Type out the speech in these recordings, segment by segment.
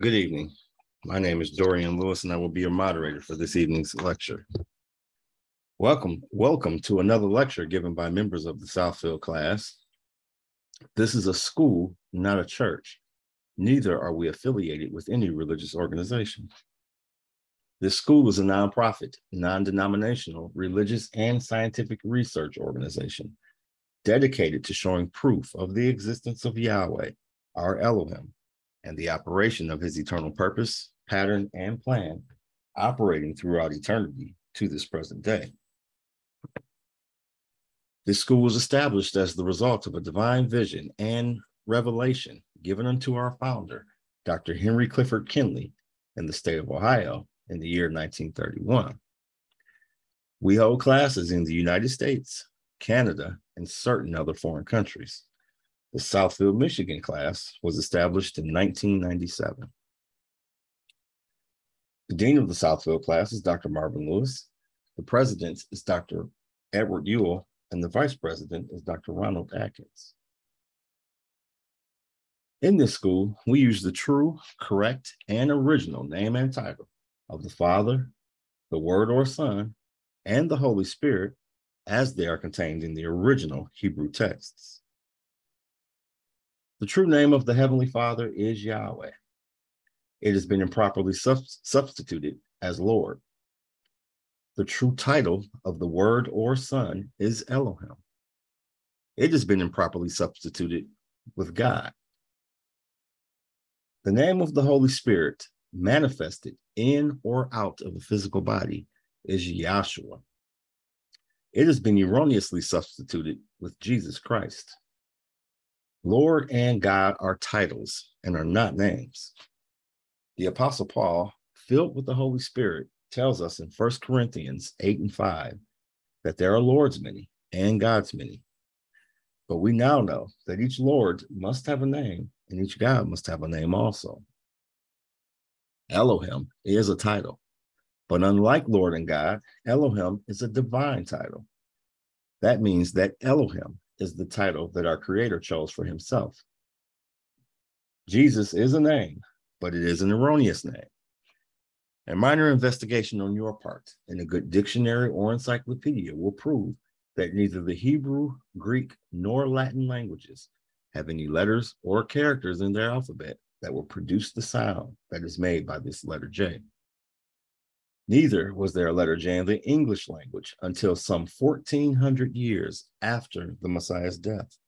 Good evening. My name is Dorian Lewis, and I will be your moderator for this evening's lecture. Welcome, welcome to another lecture given by members of the Southfield class. This is a school, not a church. Neither are we affiliated with any religious organization. This school is a nonprofit, non-denominational, religious, and scientific research organization dedicated to showing proof of the existence of Yahweh, our Elohim, and the operation of his eternal purpose, pattern, and plan operating throughout eternity to this present day. This school was established as the result of a divine vision and revelation given unto our founder, Dr. Henry Clifford Kinley, in the state of Ohio in the year 1931. We hold classes in the United States, Canada, and certain other foreign countries. The Southfield, Michigan class was established in 1997. The dean of the Southfield class is Dr. Marvin Lewis. The president is Dr. Edward Ewell, and the vice president is Dr. Ronald Atkins. In this school, we use the true, correct, and original name and title of the Father, the Word or Son, and the Holy Spirit as they are contained in the original Hebrew texts. The true name of the Heavenly Father is Yahweh. It has been improperly sub- substituted as Lord. The true title of the Word or Son is Elohim. It has been improperly substituted with God. The name of the Holy Spirit manifested in or out of a physical body is Yahshua. It has been erroneously substituted with Jesus Christ. Lord and God are titles and are not names. The Apostle Paul, filled with the Holy Spirit, tells us in 1 Corinthians 8 and 5 that there are Lord's many and God's many. But we now know that each Lord must have a name and each God must have a name also. Elohim is a title, but unlike Lord and God, Elohim is a divine title. That means that Elohim is the title that our Creator chose for Himself. Jesus is a name, but it is an erroneous name. A minor investigation on your part in a good dictionary or encyclopedia will prove that neither the Hebrew, Greek, nor Latin languages have any letters or characters in their alphabet that will produce the sound that is made by this letter J. Neither was there a letter J in the English language until some 1400 years after the Messiah's death,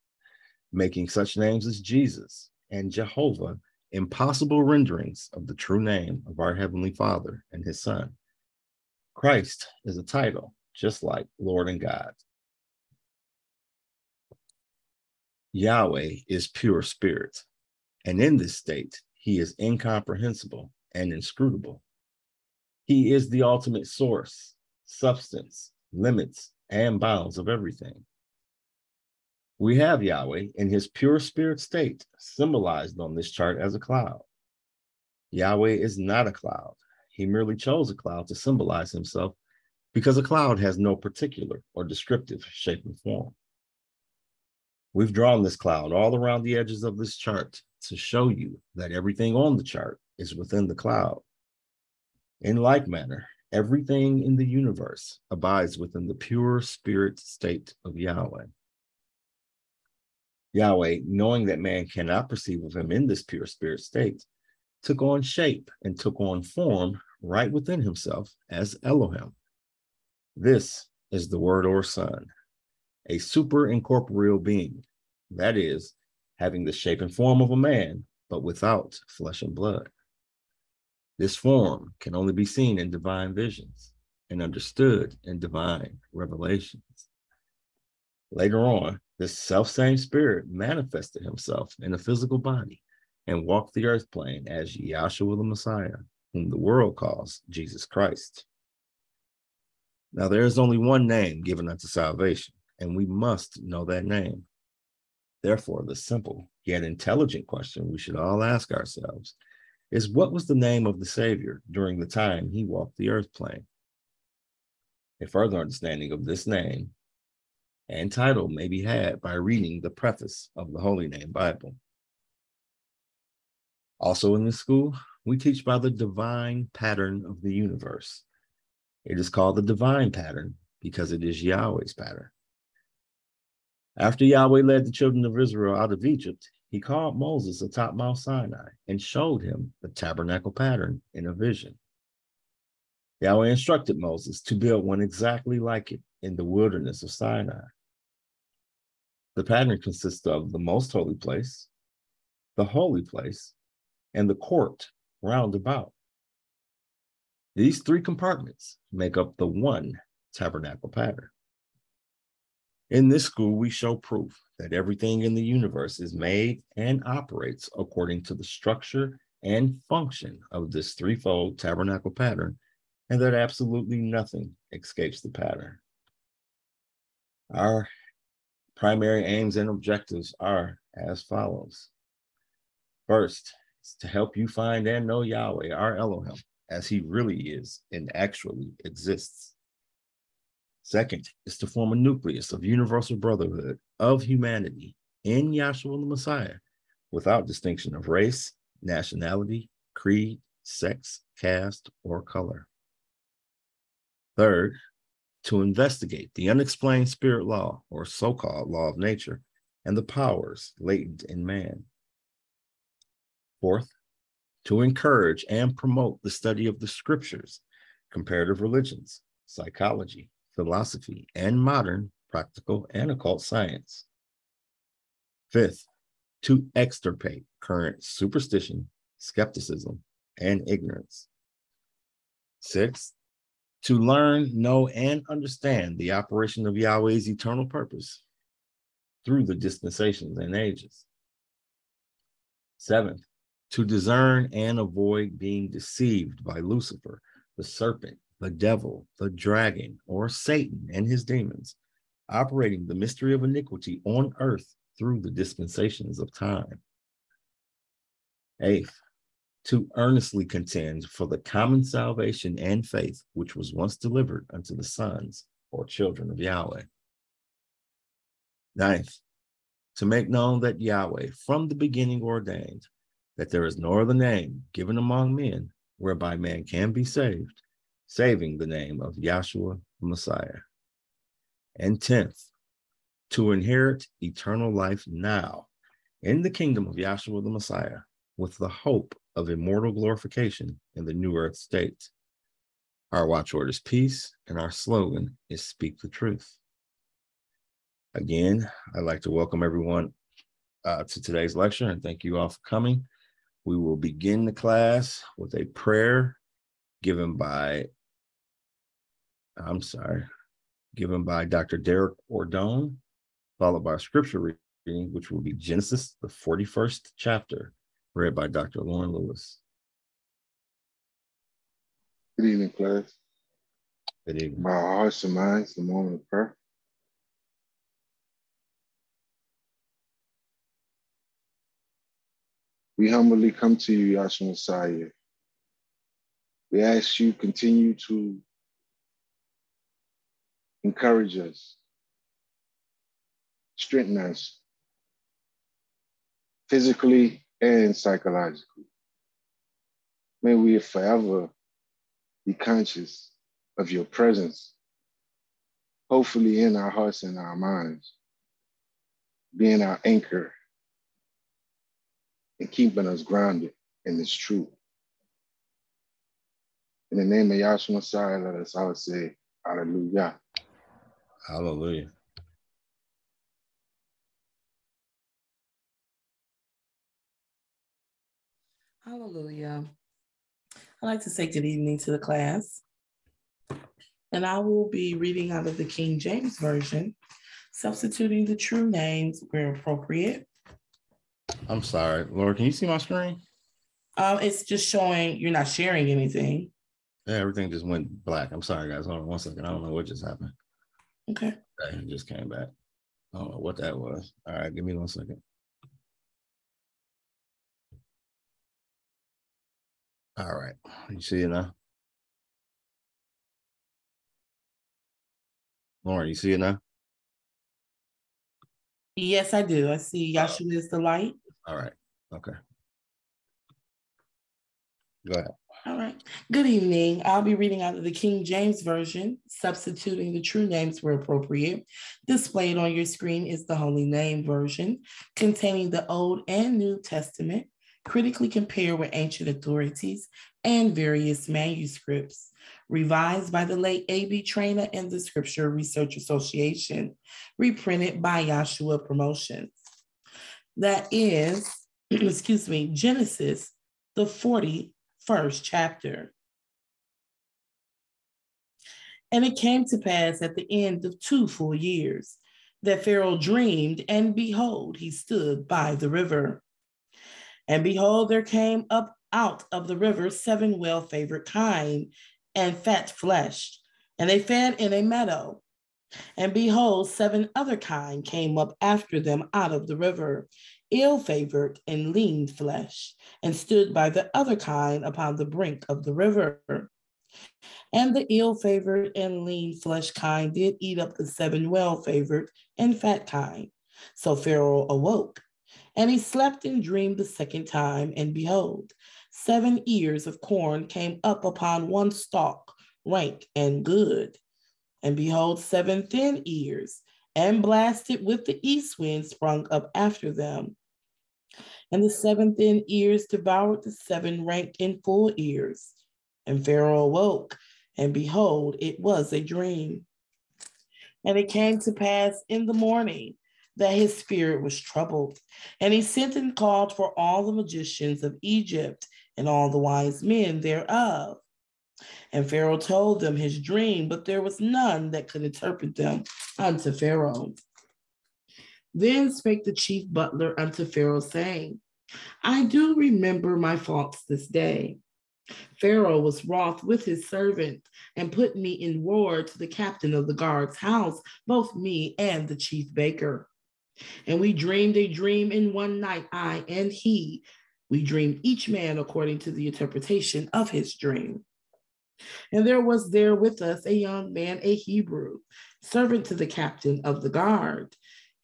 making such names as Jesus and Jehovah impossible renderings of the true name of our Heavenly Father and His Son. Christ is a title, just like Lord and God. Yahweh is pure spirit, and in this state, He is incomprehensible and inscrutable he is the ultimate source, substance, limits, and bounds of everything. We have Yahweh in his pure spirit state, symbolized on this chart as a cloud. Yahweh is not a cloud. He merely chose a cloud to symbolize himself because a cloud has no particular or descriptive shape and form. We've drawn this cloud all around the edges of this chart to show you that everything on the chart is within the cloud. In like manner, everything in the universe abides within the pure spirit state of Yahweh. Yahweh, knowing that man cannot perceive of him in this pure spirit state, took on shape and took on form right within himself as Elohim. This is the Word or Son, a super incorporeal being, that is, having the shape and form of a man, but without flesh and blood. This form can only be seen in divine visions and understood in divine revelations. Later on, this self same spirit manifested himself in a physical body and walked the earth plane as Yahshua the Messiah, whom the world calls Jesus Christ. Now, there is only one name given unto salvation, and we must know that name. Therefore, the simple yet intelligent question we should all ask ourselves is what was the name of the Savior during the time he walked the earth plane? A further understanding of this name and title may be had by reading the preface of the Holy Name Bible. Also in this school, we teach by the divine pattern of the universe. It is called the divine pattern because it is Yahweh's pattern. After Yahweh led the children of Israel out of Egypt, he called Moses atop Mount Sinai and showed him the tabernacle pattern in a vision. Yahweh instructed Moses to build one exactly like it in the wilderness of Sinai. The pattern consists of the most holy place, the holy place, and the court round about. These three compartments make up the one tabernacle pattern. In this school, we show proof that everything in the universe is made and operates according to the structure and function of this threefold tabernacle pattern, and that absolutely nothing escapes the pattern. Our primary aims and objectives are as follows. First, to help you find and know Yahweh, our Elohim, as he really is and actually exists. Second is to form a nucleus of universal brotherhood of humanity in Yahshua the Messiah without distinction of race, nationality, creed, sex, caste, or color. Third, to investigate the unexplained spirit law or so called law of nature and the powers latent in man. Fourth, to encourage and promote the study of the scriptures, comparative religions, psychology, philosophy, and modern practical and occult science. Fifth, to extirpate current superstition, skepticism, and ignorance. Sixth, to learn, know, and understand the operation of Yahweh's eternal purpose through the dispensations and ages. Seventh, to discern and avoid being deceived by Lucifer, the serpent, the devil, the dragon, or Satan and his demons, operating the mystery of iniquity on earth through the dispensations of time. Eighth, to earnestly contend for the common salvation and faith which was once delivered unto the sons or children of Yahweh. Ninth, to make known that Yahweh from the beginning ordained that there is no other name given among men whereby man can be saved saving the name of Yahshua the Messiah. And tenth, to inherit eternal life now in the kingdom of Yahshua the Messiah with the hope of immortal glorification in the new earth state. Our watchword is peace, and our slogan is speak the truth. Again, I'd like to welcome everyone uh, to today's lecture and thank you all for coming. We will begin the class with a prayer given by I'm sorry, given by Dr. Derek Ordone, followed by scripture reading, which will be Genesis, the 41st chapter, read by Dr. Lauren Lewis. Good evening, class. Good evening. My hearts and minds, the moment of prayer. We humbly come to you, Yahshua Messiah. We ask you continue to encourage us, strengthen us physically and psychologically. May we forever be conscious of your presence, hopefully in our hearts and our minds, being our anchor and keeping us grounded in this truth. In the name of Yahshua Messiah, let us all say, Hallelujah. Hallelujah. Hallelujah. I'd like to say good evening to the class. And I will be reading out of the King James Version, substituting the true names where appropriate. I'm sorry, Laura, can you see my screen? Um, it's just showing you're not sharing anything. Yeah, everything just went black. I'm sorry, guys. Hold on one second. I don't know what just happened. Okay. It just came back. I don't know what that was. All right, give me one second. All right, you see it now? Lauren, you see it now? Yes, I do. I see Yahshua oh. is the light. All right, okay. Go ahead. All right. Good evening. I'll be reading out of the King James Version, substituting the true names where appropriate. Displayed on your screen is the Holy Name Version, containing the Old and New Testament, critically compared with ancient authorities and various manuscripts. Revised by the late A.B. Traina and the Scripture Research Association, reprinted by Yahshua Promotions. That is, excuse me, Genesis, the 40 first chapter. And it came to pass at the end of two full years that Pharaoh dreamed, and behold, he stood by the river. And behold, there came up out of the river seven well favored kine and fat fleshed, and they fed in a meadow. And behold, seven other kine came up after them out of the river, ill favored and lean flesh, and stood by the other kind upon the brink of the river. And the ill favored and lean flesh kind did eat up the seven well favored and fat kind. So Pharaoh awoke, and he slept and dreamed the second time, and behold, seven ears of corn came up upon one stalk, rank and good. And behold, seven thin ears, and blasted with the east wind sprung up after them. And the seven thin ears devoured the seven rank and full ears. And Pharaoh awoke, and behold, it was a dream. And it came to pass in the morning that his spirit was troubled. And he sent and called for all the magicians of Egypt and all the wise men thereof. And Pharaoh told them his dream, but there was none that could interpret them unto Pharaoh. Then spake the chief butler unto Pharaoh, saying, I do remember my faults this day. Pharaoh was wroth with his servant and put me in ward to the captain of the guard's house, both me and the chief baker. And we dreamed a dream in one night, I and he. We dreamed each man according to the interpretation of his dream. And there was there with us a young man, a Hebrew, servant to the captain of the guard.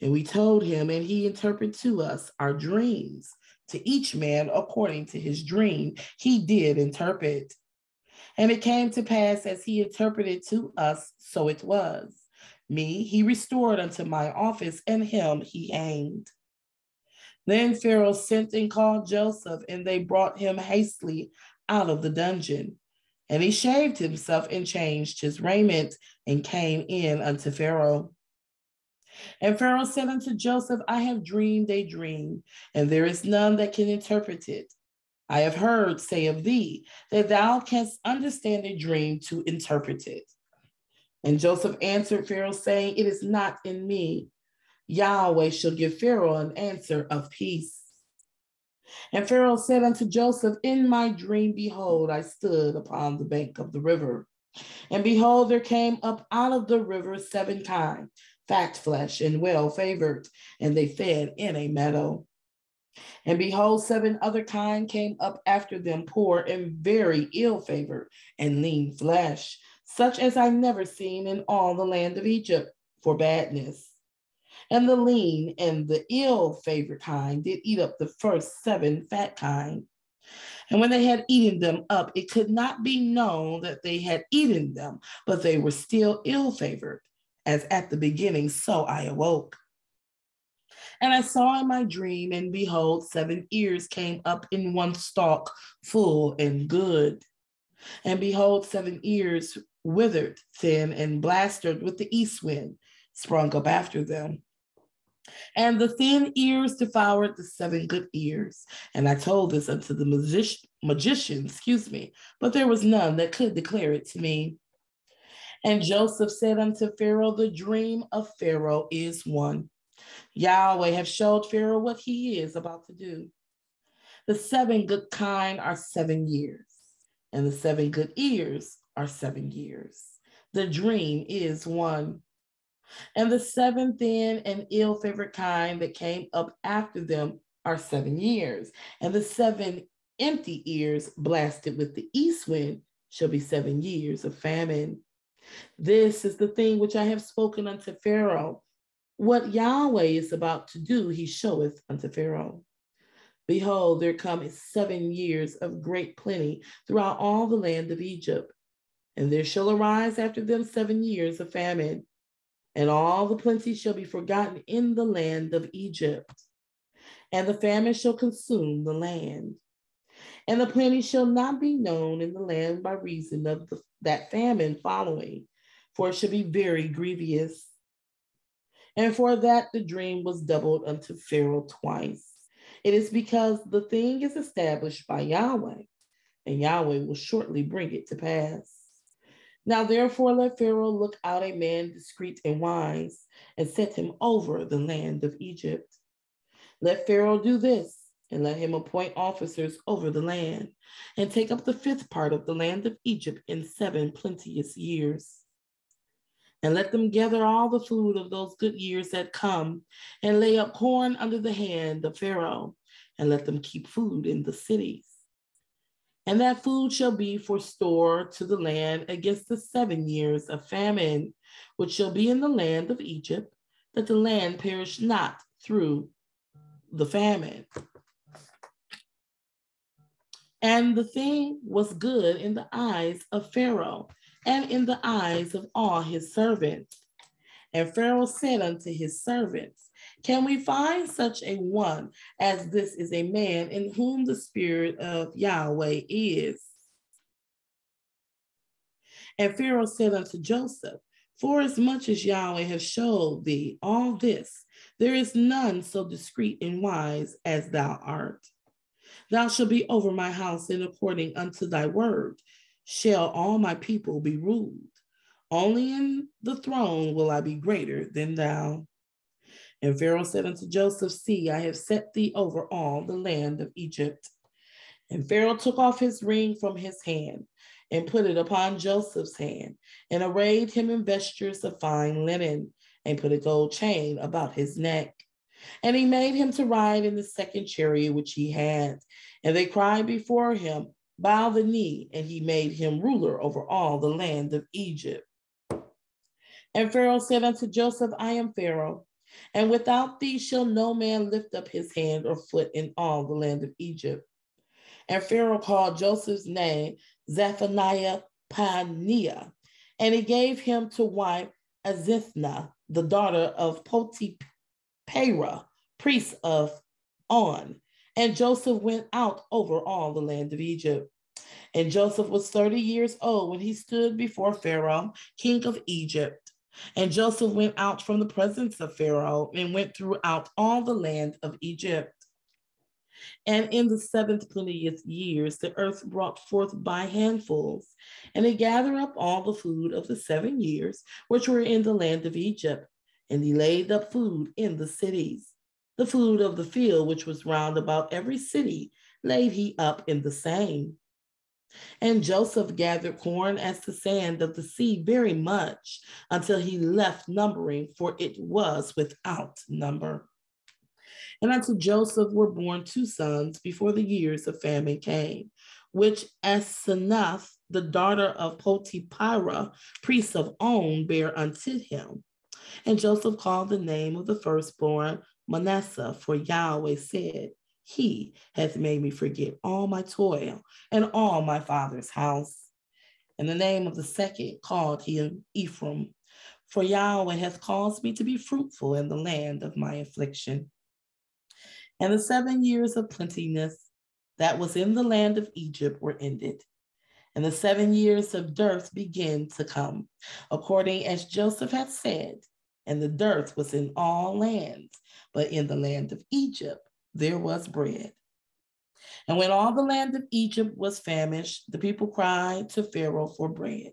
And we told him, and he interpreted to us our dreams. To each man according to his dream, he did interpret. And it came to pass as he interpreted to us, so it was. Me he restored unto my office, and him he hanged. Then Pharaoh sent and called Joseph, and they brought him hastily out of the dungeon. And he shaved himself and changed his raiment and came in unto Pharaoh. And Pharaoh said unto Joseph, I have dreamed a dream, and there is none that can interpret it. I have heard say of thee that thou canst understand a dream to interpret it. And Joseph answered Pharaoh, saying, It is not in me. Yahweh shall give Pharaoh an answer of peace. And Pharaoh said unto Joseph, In my dream, behold, I stood upon the bank of the river. And behold, there came up out of the river seven kine, fat flesh and well favored, and they fed in a meadow. And behold, seven other kind came up after them, poor and very ill favored, and lean flesh, such as I never seen in all the land of Egypt for badness. And the lean and the ill favored kind did eat up the first seven fat kind. And when they had eaten them up, it could not be known that they had eaten them, but they were still ill favored as at the beginning, so I awoke. And I saw in my dream, and behold, seven ears came up in one stalk, full and good. And behold, seven ears withered, thin, and blasted with the east wind, sprung up after them. And the thin ears devoured the seven good ears. And I told this unto the magic- magician, excuse me, but there was none that could declare it to me. And Joseph said unto Pharaoh, The dream of Pharaoh is one. Yahweh have showed Pharaoh what he is about to do. The seven good kine are seven years, and the seven good ears are seven years. The dream is one. And the seven thin and ill favored kine that came up after them are seven years, and the seven empty ears blasted with the east wind shall be seven years of famine. This is the thing which I have spoken unto Pharaoh. What Yahweh is about to do, he showeth unto Pharaoh. Behold, there come seven years of great plenty throughout all the land of Egypt. And there shall arise after them seven years of famine, and all the plenty shall be forgotten in the land of Egypt. And the famine shall consume the land. And the plenty shall not be known in the land by reason of the, that famine following, for it should be very grievous. And for that the dream was doubled unto Pharaoh twice. It is because the thing is established by Yahweh, and Yahweh will shortly bring it to pass. Now, therefore, let Pharaoh look out a man discreet and wise, and set him over the land of Egypt. Let Pharaoh do this, and let him appoint officers over the land, and take up the fifth part of the land of Egypt in seven plenteous years and let them gather all the food of those good years that come, and lay up corn under the hand of Pharaoh, and let them keep food in the cities. And that food shall be for store to the land against the seven years of famine, which shall be in the land of Egypt, that the land perish not through the famine. And the thing was good in the eyes of Pharaoh and in the eyes of all his servants. And Pharaoh said unto his servants, Can we find such a one as this is a man in whom the spirit of Yahweh is? And Pharaoh said unto Joseph, Forasmuch as Yahweh has showed thee all this, there is none so discreet and wise as thou art. Thou shalt be over my house and according unto thy word, shall all my people be ruled. Only in the throne will I be greater than thou. And Pharaoh said unto Joseph, See, I have set thee over all the land of Egypt. And Pharaoh took off his ring from his hand and put it upon Joseph's hand, and arrayed him in vestures of fine linen, and put a gold chain about his neck. And he made him to ride in the second chariot which he had. And they cried before him, bow the knee, and he made him ruler over all the land of Egypt. And Pharaoh said unto Joseph, I am Pharaoh, and without thee shall no man lift up his hand or foot in all the land of Egypt. And Pharaoh called Joseph's name Zephaniah Paneah, and he gave him to wife Asenath, the daughter of Potipherah, priest of On. And Joseph went out over all the land of Egypt. And Joseph was 30 years old when he stood before Pharaoh, king of Egypt. And Joseph went out from the presence of Pharaoh and went throughout all the land of Egypt. And in the seventh plenteous years, the earth brought forth by handfuls, and he gathered up all the food of the seven years which were in the land of Egypt, and he laid up food in the cities. The food of the field, which was round about every city, laid he up in the same. And Joseph gathered corn as the sand of the sea very much until he left numbering, for it was without number. And unto Joseph were born two sons before the years of famine came, which Asenath, the daughter of Potipherah, priest of On, bare unto him. And Joseph called the name of the firstborn Manasseh, for Yahweh said, He hath made me forget all my toil and all my father's house. And the name of the second called him Ephraim, for Yahweh hath caused me to be fruitful in the land of my affliction. And the seven years of plenteousness that was in the land of Egypt were ended. And the seven years of dearth began to come, according as Joseph had said, and the dearth was in all lands, but in the land of Egypt there was bread. And when all the land of Egypt was famished, the people cried to Pharaoh for bread.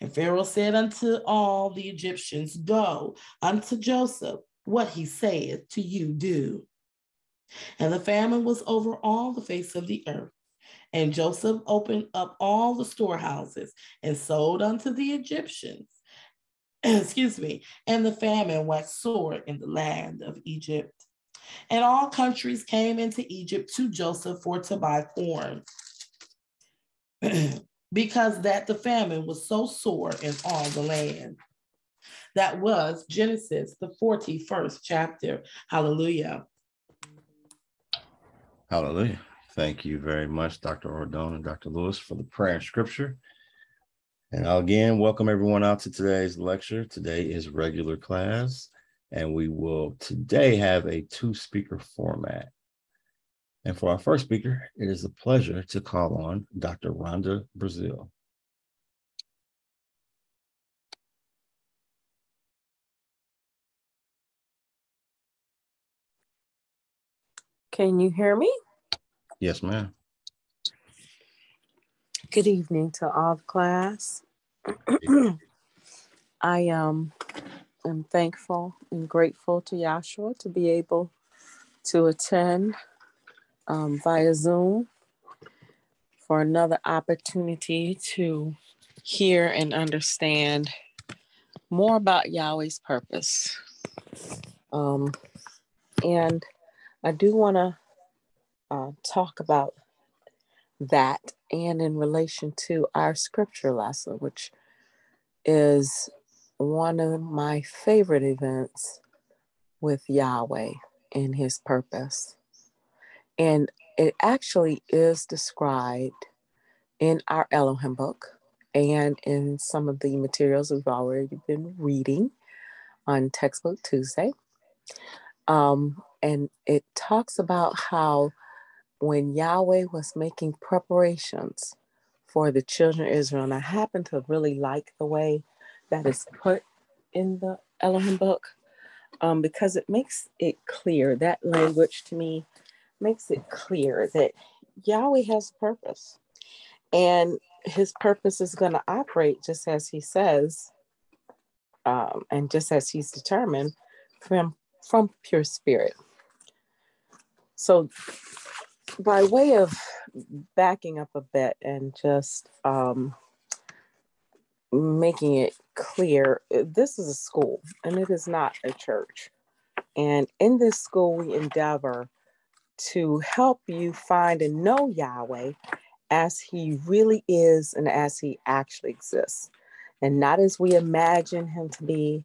And Pharaoh said unto all the Egyptians, Go unto Joseph, what he saith to you do. And the famine was over all the face of the earth. And Joseph opened up all the storehouses and sold unto the Egyptians excuse me, and the famine waxed sore in the land of Egypt. And all countries came into Egypt to Joseph for to buy corn, because that the famine was so sore in all the land. That was Genesis, the 41st chapter. Hallelujah. Hallelujah. Thank you very much, Dr. Ordone and Dr. Lewis, for the prayer and scripture. And I'll again welcome everyone out to today's lecture. Today is regular class, and we will today have a two speaker format. And for our first speaker, it is a pleasure to call on Dr. Rhonda Brazil. Can you hear me? Yes, ma'am. Good evening to all the class. I um, am thankful and grateful to Yahshua to be able to attend um, via Zoom for another opportunity to hear and understand more about Yahweh's purpose. Um, and I do want to uh, talk about that and in relation to our scripture lesson, which is one of my favorite events with Yahweh and his purpose. And it actually is described in our Elohim book and in some of the materials we've already been reading on Textbook Tuesday. Um, and it talks about how when Yahweh was making preparations for the children of Israel, and I happen to really like the way that is put in the Elohim book um, because it makes it clear. That language to me makes it clear that Yahweh has a purpose and his purpose is going to operate just as he says um, and just as he's determined from from pure spirit. So by way of backing up a bit and just um, making it clear this is a school and it is not a church. And in this school we endeavor to help you find and know Yahweh as he really is and as he actually exists, and not as we imagine him to be,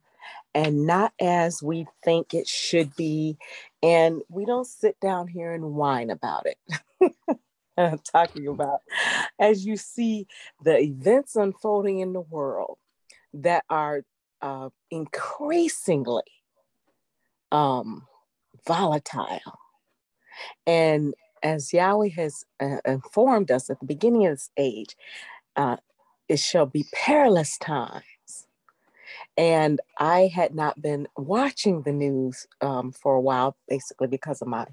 and not as we think it should be. And we don't sit down here and whine about it. I'm talking about as you see the events unfolding in the world that are uh, increasingly um, volatile and as Yahweh has uh, informed us at the beginning of this age, uh, it shall be perilous times. And I had not been watching the news um, for a while, basically because of my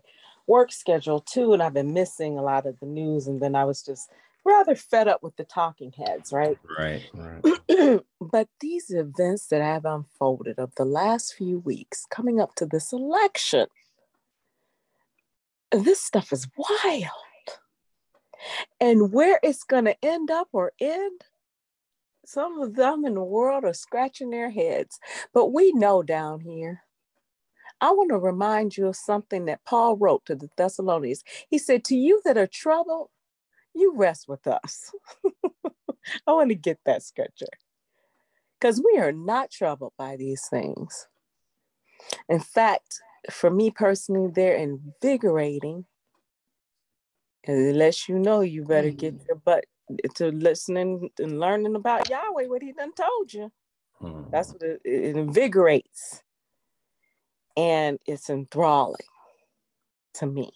work schedule too. And I've been missing a lot of the news. And then I was just rather fed up with the talking heads, right? Right, right. but these events that have unfolded of the last few weeks coming up to this election this stuff is wild. And where it's going to end up or end, some of them in the world are scratching their heads. But we know down here. I want to remind you of something that Paul wrote to the Thessalonians. He said, To you that are troubled, you rest with us. I want to get that scripture because we are not troubled by these things. In fact, for me personally, they're invigorating. And it lets you know you better get mm. your butt to listening and learning about Yahweh, what he done told you. Mm. That's what it, it invigorates. And it's enthralling to me.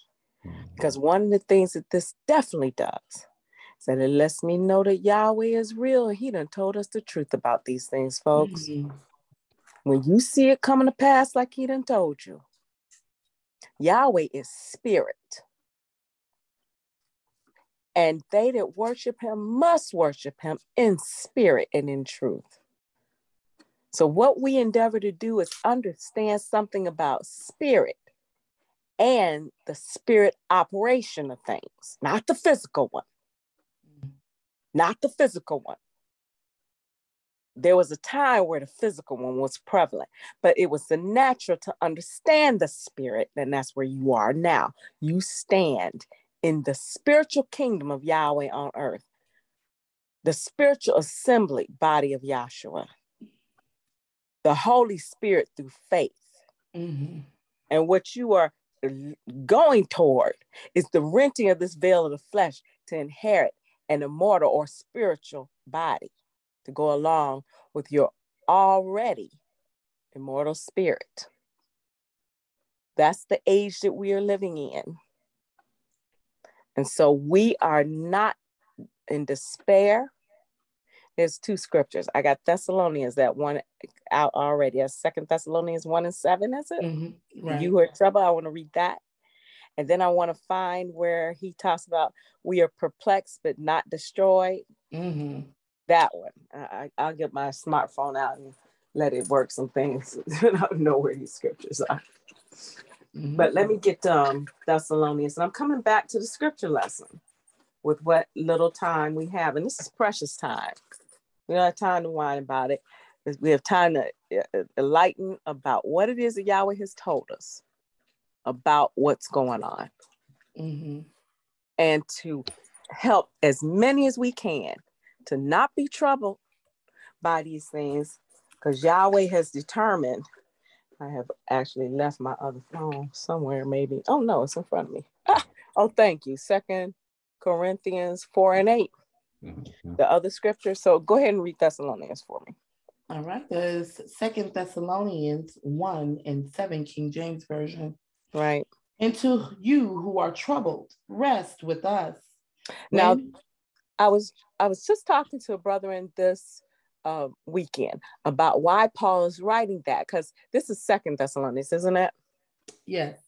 Mm. Because one of the things that this definitely does is that it lets me know that Yahweh is real. He done told us the truth about these things, folks. Mm-hmm. When you see it coming to pass like he done told you, Yahweh is spirit. And they that worship him must worship him in spirit and in truth. So, what we endeavor to do is understand something about spirit and the spirit operation of things, not the physical one. Mm-hmm. Not the physical one there was a time where the physical one was prevalent, but it was the natural to understand the spirit, and that's where you are now. You stand in the spiritual kingdom of Yahweh on earth, the spiritual assembly body of Yahshua, the Holy Spirit through faith. Mm-hmm. And what you are going toward is the renting of this veil of the flesh to inherit an immortal or spiritual body to go along with your already immortal spirit. That's the age that we are living in. And so we are not in despair. There's two scriptures. I got Thessalonians, that one out already. As Second Thessalonians 1 and 7, is it? Mm-hmm. Right. You heard trouble. I want to read that. And then I want to find where he talks about we are perplexed but not destroyed. Mm-hmm. That one. I, will get my smartphone out and let it work some things. I don't know where these scriptures are. Mm-hmm. But let me get um, Thessalonians. And I'm coming back to the scripture lesson with what little time we have. And this is precious time. We don't have time to whine about it. We have time to uh, uh, enlighten about what it is that Yahweh has told us about what's going on. Mm-hmm. And to help as many as we can to not be troubled by these things because Yahweh has determined. I have actually left my other phone somewhere, maybe. Oh no, it's in front of me. Ah, oh, thank you. Second Corinthians 4 and 8. Mm-hmm. The other scripture. So go ahead and read Thessalonians for me. All right. There's Second Thessalonians 1 and 7, King James Version. Right. And to you who are troubled, rest with us. Now, I was I was just talking to a brother in this uh, weekend about why Paul is writing that because this is Second Thessalonians, isn't it? Yes.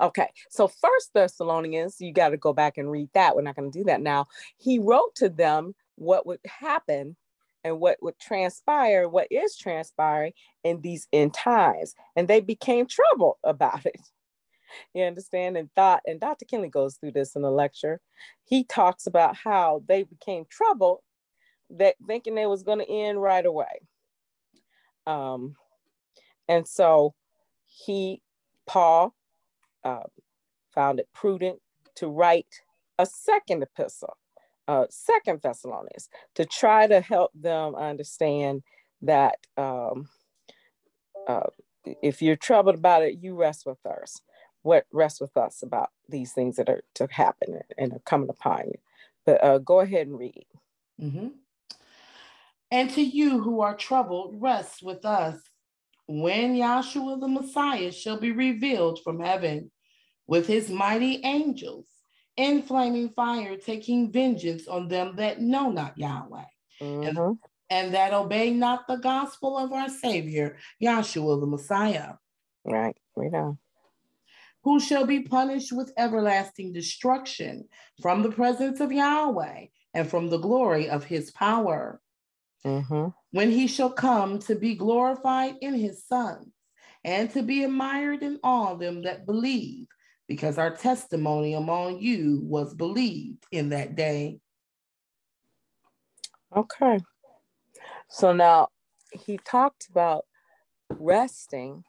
Okay, so First Thessalonians, you got to go back and read that. We're not going to do that now. He wrote to them what would happen and what would transpire, what is transpiring in these end times, and they became troubled about it. You understand? And thought, and Dr. Kinley goes through this in the lecture. He talks about how they became troubled that thinking it was going to end right away. Um, and so he, Paul, uh, found it prudent to write a second epistle, uh, Second Thessalonians, to try to help them understand that um, uh, if you're troubled about it, you rest with us. What rest with us about these things that are to happen and are coming upon you. But uh, go ahead and read. Mm-hmm. And to you who are troubled, rest with us when Yahshua the Messiah shall be revealed from heaven with his mighty angels in flaming fire, taking vengeance on them that know not Yahweh. Mm-hmm. And, and that obey not the gospel of our Savior, Yahshua the Messiah. Right, we know. Who shall be punished with everlasting destruction from the presence of Yahweh and from the glory of his power mm-hmm. when he shall come to be glorified in his sons and to be admired in all them that believe, because our testimony among you was believed in that day. Okay. So now he talked about resting.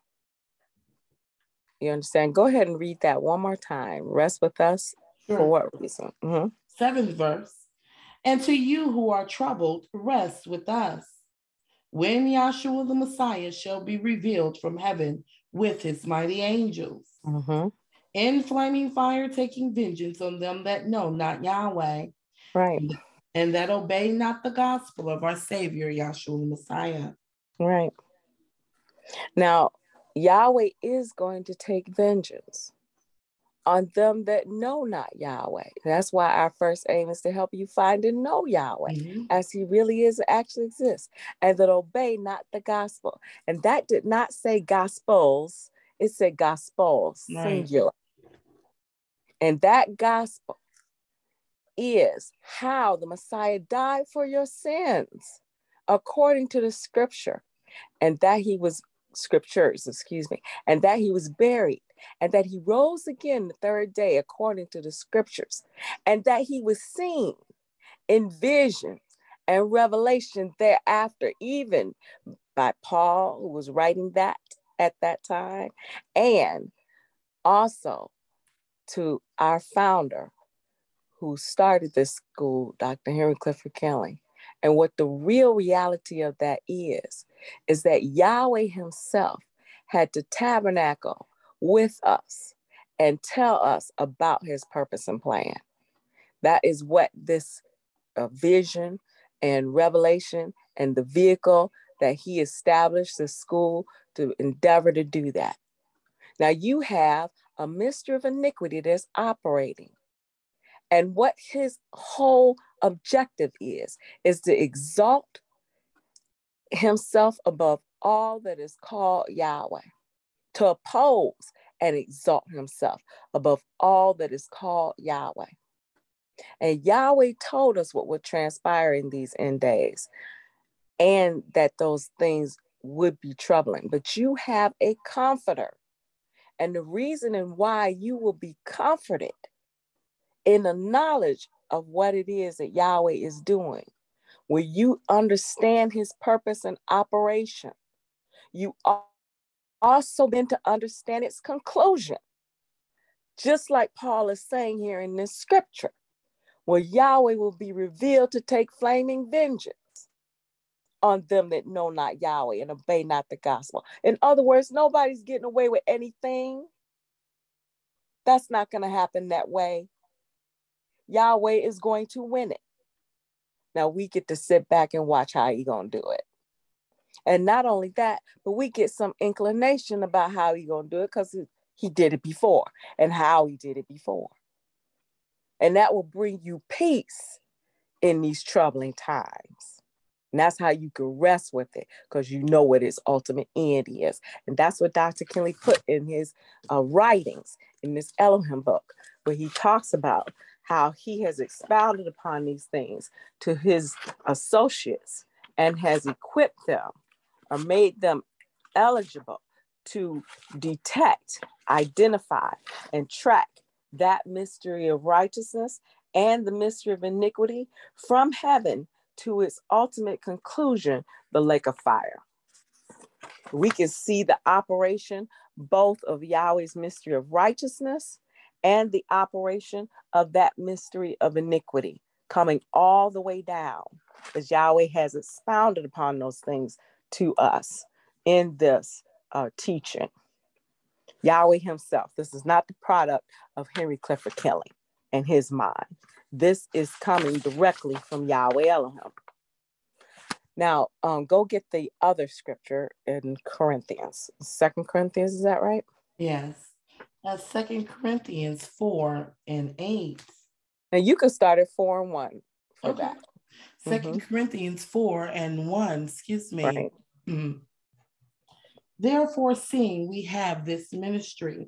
You understand? Go ahead and read that one more time. Rest with us. Sure. For what reason? Mm-hmm. Seventh verse. And to you who are troubled, rest with us. When Yahshua the Messiah shall be revealed from heaven with his mighty angels, mm-hmm. in flaming fire, taking vengeance on them that know not Yahweh, right, and that obey not the gospel of our Savior Yahshua the Messiah. Right. Now, Yahweh is going to take vengeance on them that know not Yahweh. That's why our first aim is to help you find and know Yahweh mm-hmm. as he really is, actually exists, and that obey not the gospel. And that did not say gospels, it said gospels, right. singular. And that gospel is how the Messiah died for your sins according to the scripture, and that he was scriptures, excuse me, and that he was buried and that he rose again the third day according to the scriptures, and that he was seen in visions and revelation thereafter, even by Paul, who was writing that at that time, and also to our founder who started this school, Dr. Henry Clifford Kinley. And what the real reality of that is, is that Yahweh Himself had to tabernacle with us and tell us about his purpose and plan. That is what this uh, vision and revelation and the vehicle that he established the school to endeavor to do that. Now you have a mystery of iniquity that's operating. And what his whole objective is, is to exalt himself above all that is called Yahweh, to oppose and exalt himself above all that is called Yahweh. And Yahweh told us what would transpire in these end days and that those things would be troubling. But you have a comforter. And the reason and why you will be comforted in the knowledge of what it is that Yahweh is doing, where you understand his purpose and operation, you also begin to understand its conclusion. Just like Paul is saying here in this scripture, where Yahweh will be revealed to take flaming vengeance on them that know not Yahweh and obey not the gospel. In other words, nobody's getting away with anything. That's not going to happen that way. Yahweh is going to win it. Now we get to sit back and watch how he going to do it. And not only that, but we get some inclination about how he going to do it because he did it before and how he did it before. And that will bring you peace in these troubling times. And that's how you can rest with it because you know what its ultimate end is. And that's what Dr. Kinley put in his uh, writings in this Elohim book, where he talks about how he has expounded upon these things to his associates and has equipped them or made them eligible to detect, identify, and track that mystery of righteousness and the mystery of iniquity from heaven to its ultimate conclusion, the lake of fire. We can see the operation both of Yahweh's mystery of righteousness and the operation of that mystery of iniquity coming all the way down, as Yahweh has expounded upon those things to us in this uh, teaching. Yahweh Himself, this is not the product of Henry Clifford Kinley and his mind. This is coming directly from Yahweh Elohim. Now, um, go get the other scripture in Corinthians. Second Corinthians, is that right? Yes. Second Corinthians 4 and 8. Now you can start at 4 and 1 for okay. that. 2nd mm-hmm. Corinthians 4 and 1, excuse me. Right. Mm-hmm. Therefore, seeing we have this ministry,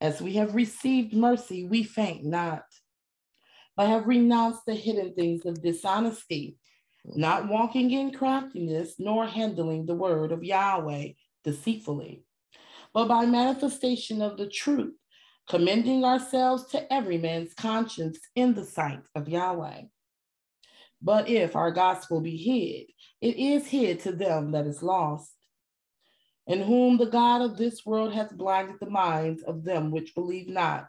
as we have received mercy, we faint not but have renounced the hidden things of dishonesty, not walking in craftiness, nor handling the word of Yahweh deceitfully, but by manifestation of the truth, commending ourselves to every man's conscience in the sight of Yahweh. But if our gospel be hid, it is hid to them that is lost, in whom the God of this world hath blinded the minds of them which believe not,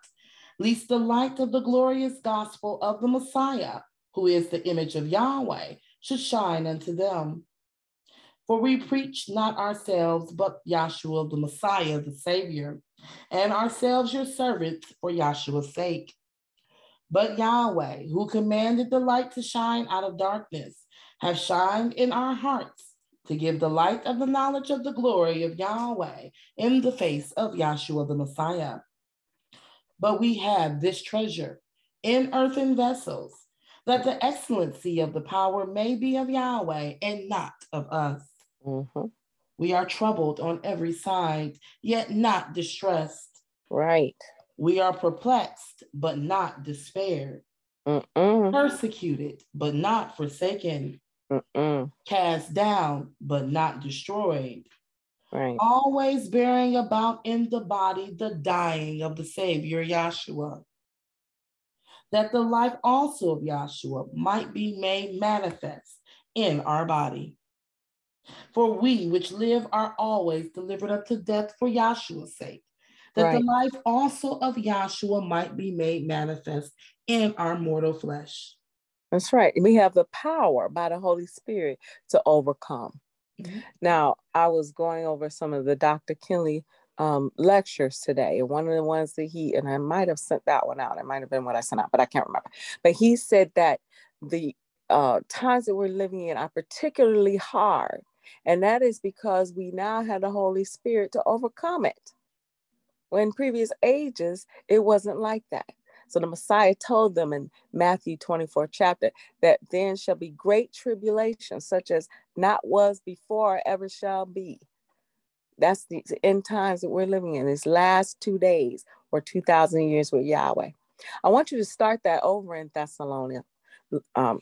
lest the light of the glorious gospel of the Messiah, who is the image of Yahweh, should shine unto them. For we preach not ourselves, but Yahshua the Messiah, the Savior, and ourselves your servants for Yahshua's sake. But Yahweh, who commanded the light to shine out of darkness, have shined in our hearts to give the light of the knowledge of the glory of Yahweh in the face of Yahshua the Messiah. But we have this treasure in earthen vessels, that the excellency of the power may be of Yahweh and not of us. Mm-hmm. We are troubled on every side, yet not distressed. Right. We are perplexed, but not despaired. Mm-mm. Persecuted, but not forsaken. Mm-mm. Cast down, but not destroyed. Right. Always bearing about in the body the dying of the Savior, Yahshua, that the life also of Yahshua might be made manifest in our body. For we which live are always delivered up to death for Yahshua's sake, that right. the life also of Yahshua might be made manifest in our mortal flesh. That's right. We have the power by the Holy Spirit to overcome. Mm-hmm. Now, I was going over some of the Dr. Kinley um, lectures today. And one of the ones that he, and I might have sent that one out, it might have been what I sent out, but I can't remember. But he said that the uh, times that we're living in are particularly hard. And that is because we now have the Holy Spirit to overcome it. When previous ages, it wasn't like that. So the Messiah told them in Matthew 24 chapter that then shall be great tribulation, such as not was before, ever shall be. That's the end times that we're living in, these last two days or 2,000 years with Yahweh. I want you to start that over in Thessalonica. Um,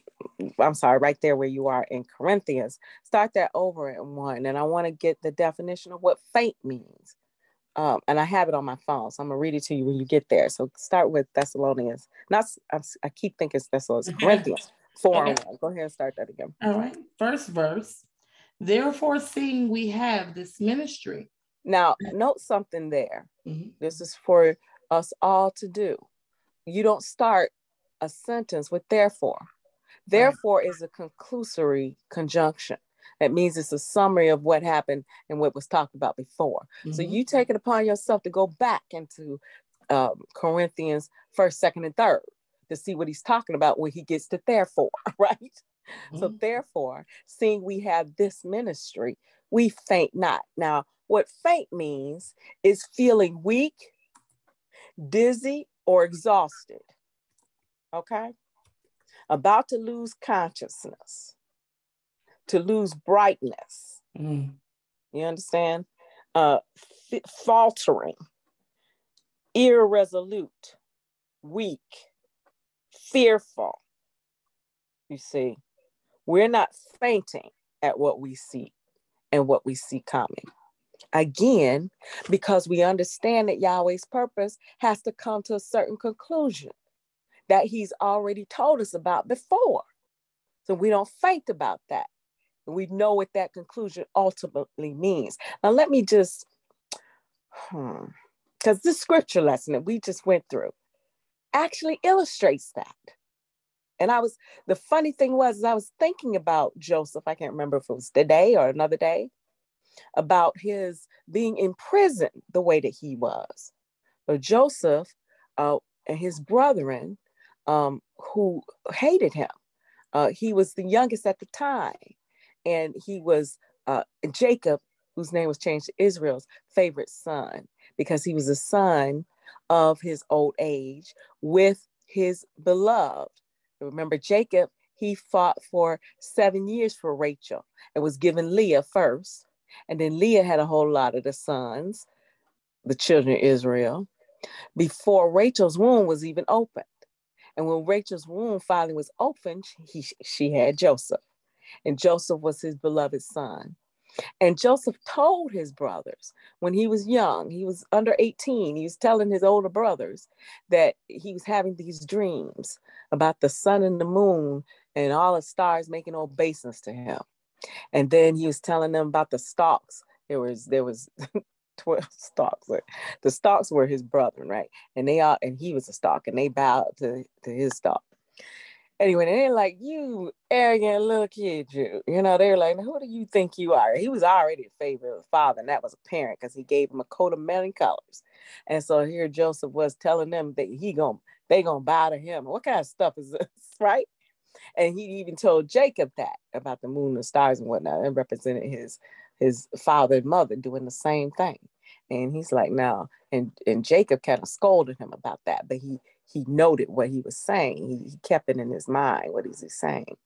I'm sorry, right there where you are in Corinthians. Start that over at one. And I want to get the definition of what faint means. Um, and I have it on my phone, so I'm gonna read it to you when you get there. So start with Thessalonians. Not I, I keep thinking it's Thessalonians, Corinthians four okay. and one. Go ahead and start that again. All right. First verse. Therefore, seeing we have this ministry. Now, note something there. Mm-hmm. This is for us all to do. You don't start a sentence with therefore. Therefore is a conclusory conjunction. That means it's a summary of what happened and what was talked about before. Mm-hmm. So you take it upon yourself to go back into um, Corinthians first, second, and third to see what he's talking about when he gets to therefore, right? Mm-hmm. So therefore, seeing we have this ministry, we faint not. Now, what faint means is feeling weak, dizzy, or exhausted. Okay? About to lose consciousness to lose brightness. Mm. You understand? Uh, f- faltering, irresolute, weak, fearful. You see, we're not fainting at what we see and what we see coming. Again, because we understand that Yahweh's purpose has to come to a certain conclusion that He's already told us about before. So we don't faint about that we know what that conclusion ultimately means. Now, let me just, hmm, because this scripture lesson that we just went through actually illustrates that. And I was, the funny thing was, I was thinking about Joseph, I can't remember if it was today or another day, about his being in prison the way that he was. But Joseph uh, and his brethren um, who hated him, uh, he was the youngest at the time and he was uh, Jacob, whose name was changed to Israel's favorite son, because he was a son of his old age with his beloved. Remember, Jacob, he fought for seven years for Rachel and was given Leah first. And then Leah had a whole lot of the sons, the children of Israel, before Rachel's womb was even opened. And when Rachel's womb finally was opened, he, she had Joseph and Joseph was his beloved son. And Joseph told his brothers when he was young, he was under 18, he was telling his older brothers that he was having these dreams about the sun and the moon and all the stars making obeisance to him. And then he was telling them about the stalks. There was there was 12 stalks. The stalks were his brethren, right? And they all and he was a stalk and they bowed to, to his stalk anyway, and they're like, you arrogant little kid, you. You know, they're like, who do you think you are? He was already a favorite of the father, and that was apparent because he gave him a coat of many colors. And so here Joseph was telling them that he gonna they gonna bow to him. What kind of stuff is this, right? And he even told Jacob that about the moon and stars and whatnot, and represented his his father and mother doing the same thing. And he's like, no. And and Jacob kind of scolded him about that, but he he noted what he was saying. He, he kept it in his mind. What is he saying?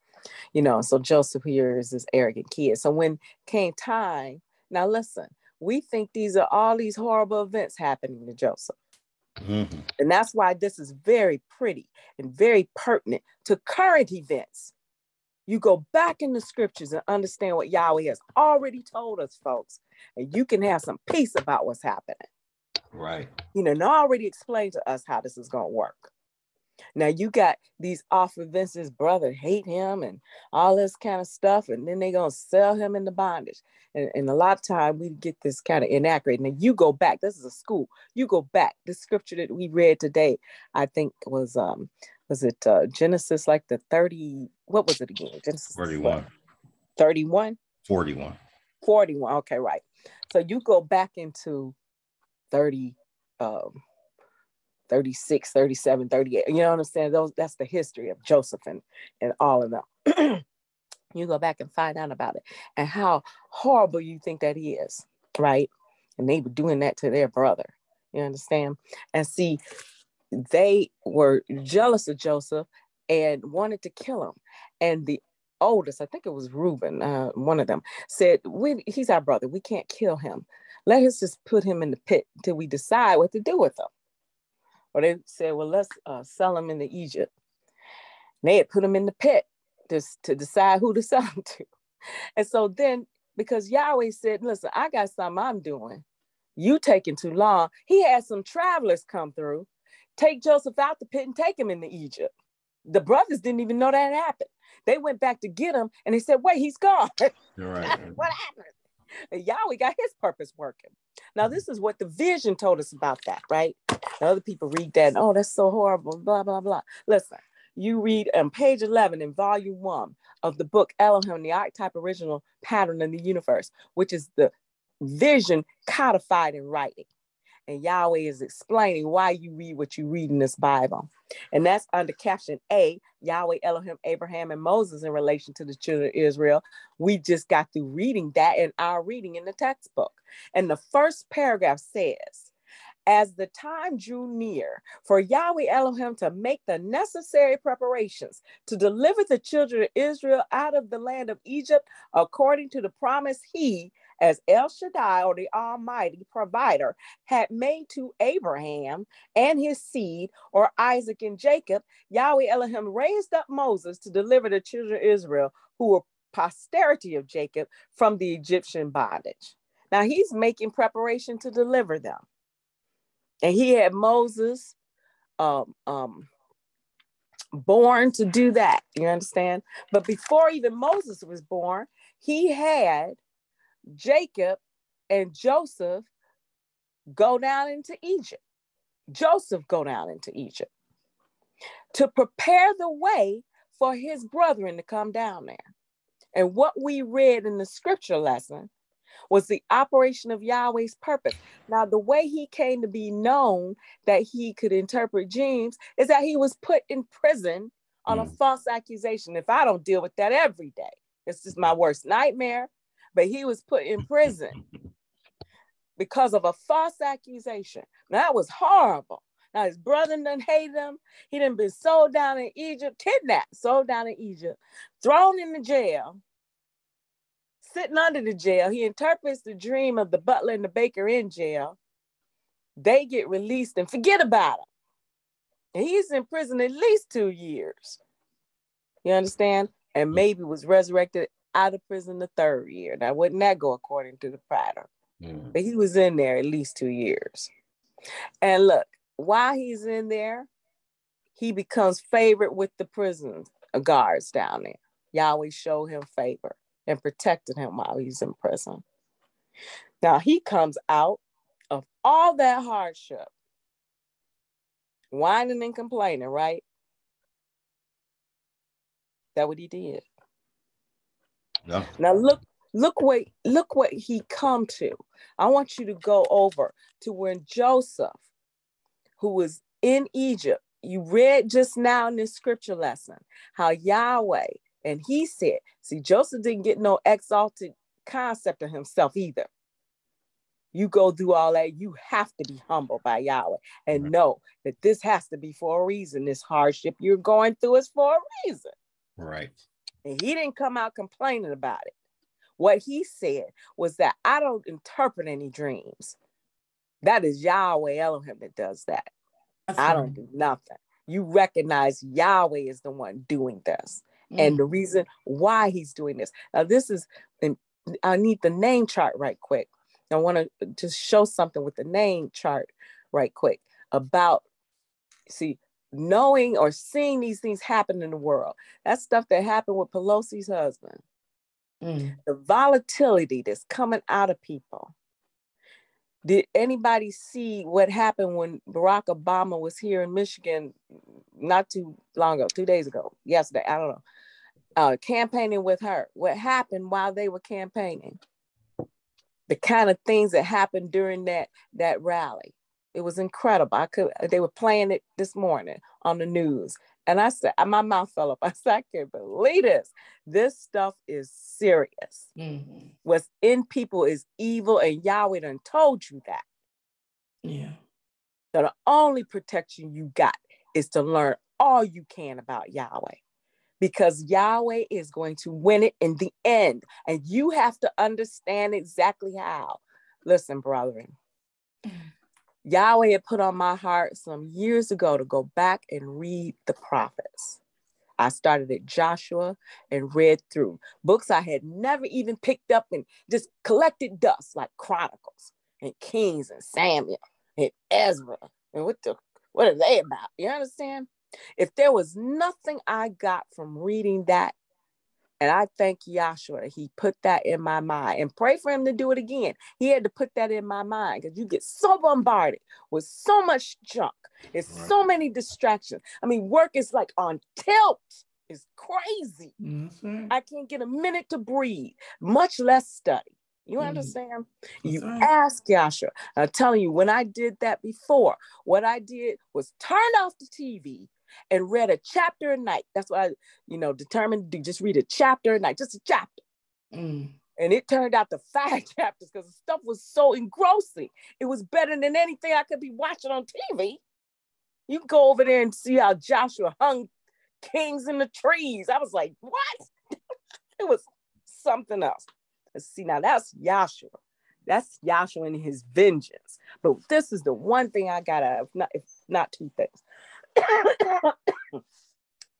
You know, so Joseph here is this arrogant kid. So when came time, now listen, we think these are all these horrible events happening to Joseph. Mm-hmm. And that's why this is very pretty and very pertinent to current events. You go back in the scriptures and understand what Yahweh has already told us, folks, and you can have some peace about what's happening. Right. You know, and already explained to us how this is going to work. Now you got these off of Vince's brother hate him and all this kind of stuff, and then they're gonna sell him into bondage. And, and a lot of time we get this kind of inaccurate. Now you go back. This is a school. You go back. The scripture that we read today, I think was um was it uh, Genesis like the thirty? What was it again? Genesis thirty one. Thirty one. Forty one. Forty one. Okay, right. So you go back into 30, um, 36, 37, 38. You know what I'm saying? Those that's the history of Joseph and, and all of them. you go back and find out about it and how horrible you think that is, right? And they were doing that to their brother. You understand? And see, they were jealous of Joseph and wanted to kill him. And the oldest, I think it was Reuben, uh, one of them, said, He's our brother. We can't kill him. Let us just put him in the pit till we decide what to do with him. Or they said, Well, let's uh, sell him into Egypt. And they had put him in the pit just to decide who to sell him to. And so then, because Yahweh said, Listen, I got something I'm doing. You taking too long. He had some travelers come through, take Joseph out the pit and take him into Egypt. The brothers didn't even know that happened. They went back to get him and they said, wait, he's gone. Right. what happened? And Yahweh got his purpose working. Now, mm-hmm. this is what the vision told us about that, right? other people read that, oh, that's so horrible, blah, blah, blah. Listen, you read on page 11 in volume one of the book Elohim, the archetype original pattern in the universe, which is the vision codified in writing. And Yahweh is explaining why you read what you read in this Bible. And that's under caption A Yahweh, Elohim, Abraham, and Moses in relation to the children of Israel. We just got through reading that in our reading in the textbook. And the first paragraph says, as the time drew near for Yahweh Elohim to make the necessary preparations to deliver the children of Israel out of the land of Egypt, according to the promise he, as El Shaddai or the Almighty provider, had made to Abraham and his seed, or Isaac and Jacob, Yahweh Elohim raised up Moses to deliver the children of Israel, who were posterity of Jacob, from the Egyptian bondage. Now he's making preparation to deliver them. And he had Moses um, um, born to do that. You understand? But before even Moses was born, he had Jacob and Joseph go down into Egypt. Joseph go down into Egypt to prepare the way for his brethren to come down there. And what we read in the scripture lesson was the operation of Yahweh's purpose. Now, the way he came to be known that he could interpret dreams is that he was put in prison on mm. a false accusation. If I don't deal with that every day, this is my worst nightmare. But he was put in prison because of a false accusation. Now, that was horrible. Now his brother didn't hate him. He didn't been sold down in Egypt, kidnapped, sold down in Egypt, thrown in the jail, sitting under the jail. He interprets the dream of the butler and the baker in jail. They get released and forget about him. And he's in prison at least two years. You understand? And maybe was resurrected out of prison the third year. Now, wouldn't that go according to the pattern? Mm. But he was in there at least two years. And look, while he's in there, he becomes favorite with the prison guards down there. Yahweh show him favor and protected him while he's in prison. Now he comes out of all that hardship, whining and complaining, right? That what he did. No. Now look, look what look what he come to. I want you to go over to when Joseph, who was in Egypt, you read just now in this scripture lesson how Yahweh and he said, see, Joseph didn't get no exalted concept of himself either. You go through all that, you have to be humble by Yahweh and know that this has to be for a reason. This hardship you're going through is for a reason. Right. And he didn't come out complaining about it. What he said was that I don't interpret any dreams. That is Yahweh Elohim that does that. That's I don't do nothing. You recognize Yahweh is the one doing this and the mm. reason why he's doing this. Now, this is, I need the name chart right quick. I want to just show something with the name chart right quick about, see, knowing or seeing these things happen in the world. That's stuff that happened with Pelosi's husband. Mm. The volatility that's coming out of people. Did anybody see what happened when Barack Obama was here in Michigan not too long ago, two days ago, yesterday? I don't know uh, campaigning with her. What happened while they were campaigning? the kind of things that happened during that that rally. It was incredible. I could they were playing it this morning on the news. And I said, my mouth fell up. I said, I can't believe this. This stuff is serious. Mm-hmm. What's in people is evil, and Yahweh done told you that. Yeah. So the only protection you got is to learn all you can about Yahweh because Yahweh is going to win it in the end. And you have to understand exactly how. Listen, brethren, Yahweh had put on my heart some years ago to go back and read the prophets. I started at Joshua and read through books I had never even picked up and just collected dust like Chronicles and Kings and Samuel and Ezra. And what the what are they about? You understand? If there was nothing I got from reading that, and I thank Yahshua he put that in my mind and pray for him to do it again. He had to put that in my mind because you get so bombarded with so much junk. It's right. so many distractions. I mean, work is like on tilt. It's crazy. Mm-hmm. I can't get a minute to breathe, much less study. You mm. understand? You right. ask Yahshua. I'm telling you, when I did that before, what I did was turn off the TV and read a chapter a night. That's what I, you know, determined to just read a chapter a night, just a chapter. Mm. And it turned out to five chapters because the stuff was so engrossing. It was better than anything I could be watching on TV. You go over there and see how Joshua hung kings in the trees. I was like, what? it was something else. Let's See, now that's Joshua. That's Joshua and his vengeance. But this is the one thing I got out of, not, if not two things.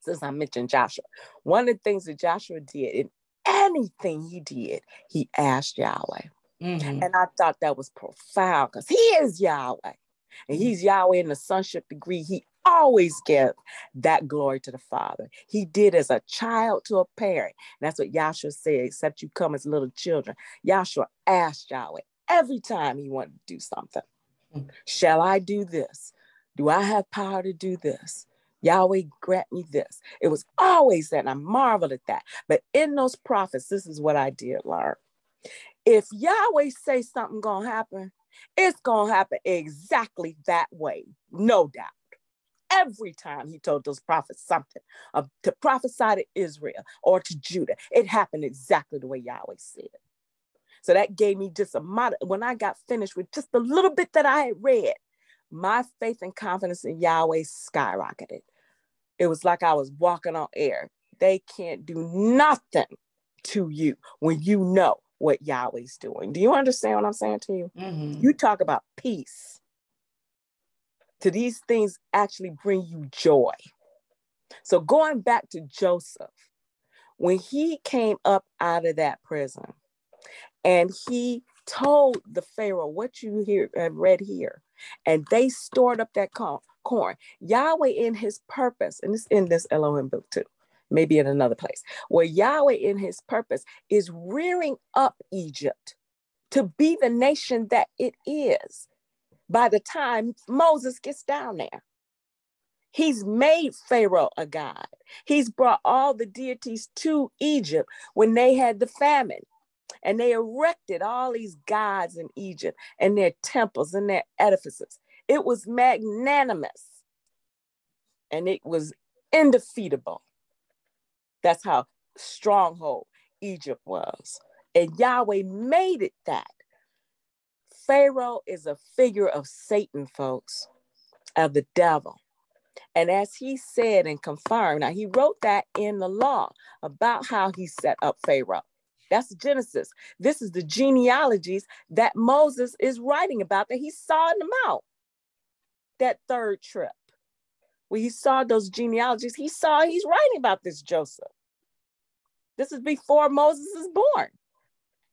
Since I mentioned Joshua, one of the things that Joshua did in anything he did, he asked Yahweh. Mm-hmm. And I thought that was profound because he is Yahweh. And he's Yahweh in the sonship degree. He always give that glory to the Father. He did as a child to a parent. And that's what Yahshua said, except you come as little children. Yahshua asked Yahweh every time he wanted to do something. Mm-hmm. Shall I do this? Do I have power to do this? Yahweh grant me this. It was always that, and I marveled at that. But in those prophets, this is what I did learn. If Yahweh say something gonna happen, it's gonna happen exactly that way, no doubt. Every time he told those prophets something uh, to prophesy to Israel or to Judah, it happened exactly the way Yahweh said. So that gave me just a mod. When I got finished with just a little bit that I had read, my faith and confidence in Yahweh skyrocketed. It was like I was walking on air. They can't do nothing to you when you know what Yahweh's doing. Do you understand what I'm saying to you? Mm-hmm. You talk about peace. To these things actually bring you joy. So going back to Joseph, when he came up out of that prison and he told the Pharaoh what you hear have read here, and they stored up that corn. Yahweh in his purpose, and it's in this Elohim book too, maybe in another place, where Yahweh in his purpose is rearing up Egypt to be the nation that it is by the time Moses gets down there. He's made Pharaoh a god. He's brought all the deities to Egypt when they had the famine. And they erected all these gods in Egypt and their temples and their edifices. It was magnanimous and it was indefeatable. That's how stronghold Egypt was. And Yahweh made it that. Pharaoh is a figure of Satan, folks, of the devil. And as he said and confirmed, now he wrote that in the law about how he set up Pharaoh. That's Genesis. This is the genealogies that Moses is writing about that he saw in the mount. That third trip, where he saw those genealogies, he saw he's writing about this Joseph. This is before Moses is born.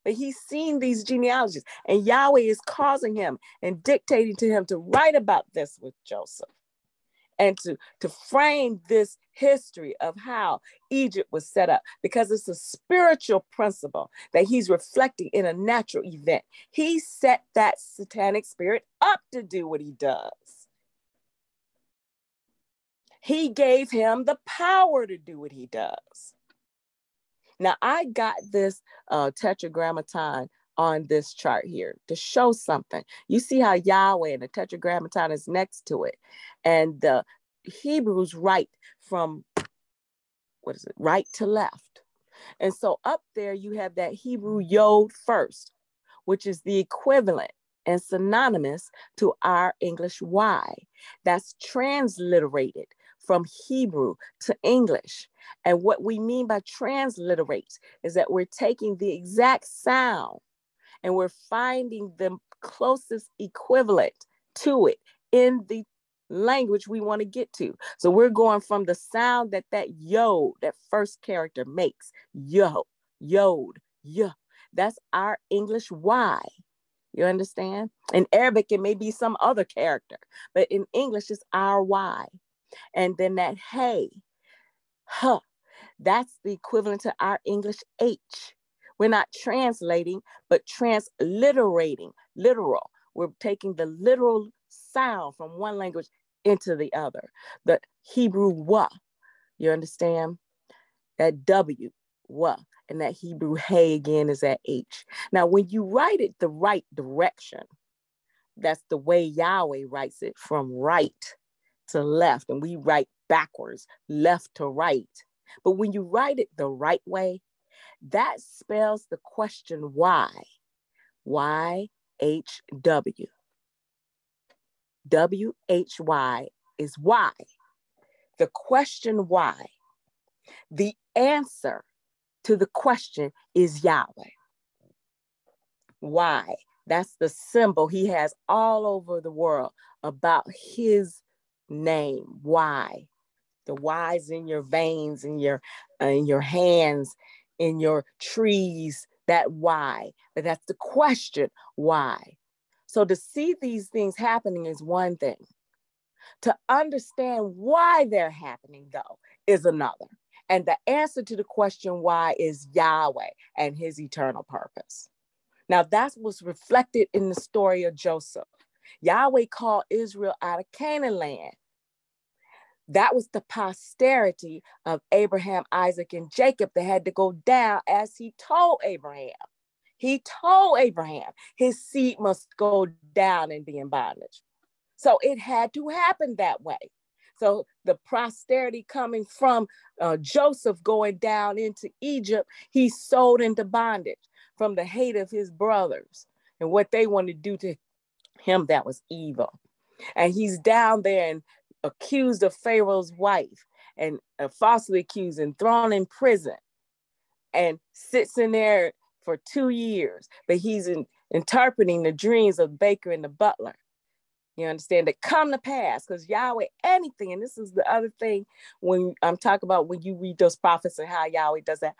But he's seen these genealogies, and Yahweh is causing him and dictating to him to write about this with Joseph and to, to frame this history of how Egypt was set up because it's a spiritual principle that he's reflecting in a natural event. He set that satanic spirit up to do what he does. He gave him the power to do what he does. Now, I got this uh, tetragrammaton on this chart here to show something. You see how Yahweh and the tetragrammaton is next to it. And the Hebrews write from, what is it, right to left. And so up there you have that Hebrew yod first, which is the equivalent and synonymous to our English Y. That's transliterated from Hebrew to English. And what we mean by transliterate is that we're taking the exact sound and we're finding the closest equivalent to it in the language we want to get to. So we're going from the sound that that yod, that first character makes, yo, yod, yo. That's our English Y. You understand? In Arabic, it may be some other character, but in English, it's our Y. And then that hey, huh, that's the equivalent to our English H. We're not translating, but transliterating, literal. We're taking the literal sound from one language into the other. The Hebrew wa, you understand? That W, wa, and that Hebrew hey again is that H. Now, when you write it the right direction, that's the way Yahweh writes it from right to left, and we write backwards, left to right. But when you write it the right way, that spells the question why. Y H W. W H Y is why. The question why. The answer to the question is Yahweh. Why? That's the symbol he has all over the world about his name. Why? The whys in your veins, in your uh, in your hands, in your trees. That why? But that's the question. Why? So to see these things happening is one thing. To understand why they're happening, though, is another. And the answer to the question why is Yahweh and his eternal purpose. Now, that's what's reflected in the story of Joseph. Yahweh called Israel out of Canaan land. That was the posterity of Abraham, Isaac, and Jacob that had to go down as he told Abraham. He told Abraham his seed must go down and be in bondage. So it had to happen that way. So the posterity coming from uh, Joseph going down into Egypt, he sold into bondage from the hate of his brothers and what they wanted to do to him that was evil. And he's down there and accused of Pharaoh's wife and uh, falsely accused and thrown in prison and sits in there for two years, but he's in, interpreting the dreams of baker and the butler. You understand that come to pass because Yahweh, anything, and this is the other thing when I'm talking about when you read those prophets and how Yahweh does that,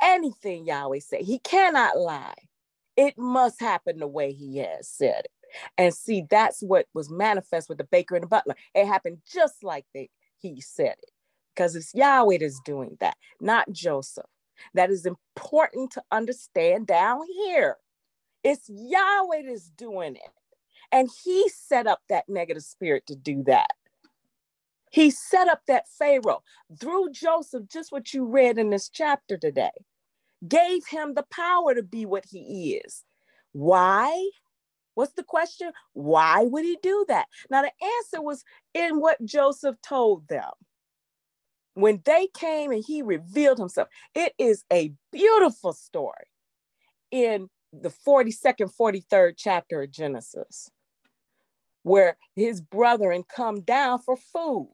anything Yahweh say, he cannot lie. It must happen the way he has said it. And see, that's what was manifest with the baker and the butler. It happened just like they, he said it because it's Yahweh that's doing that, not Joseph. That is important to understand down here. It's Yahweh that's doing it. And he set up that negative spirit to do that. He set up that Pharaoh through Joseph, just what you read in this chapter today, gave him the power to be what he is. Why? What's the question? Why would he do that? Now, the answer was in what Joseph told them when they came and he revealed himself. It is a beautiful story in the 42nd, 43rd chapter of Genesis, where his brethren come down for food.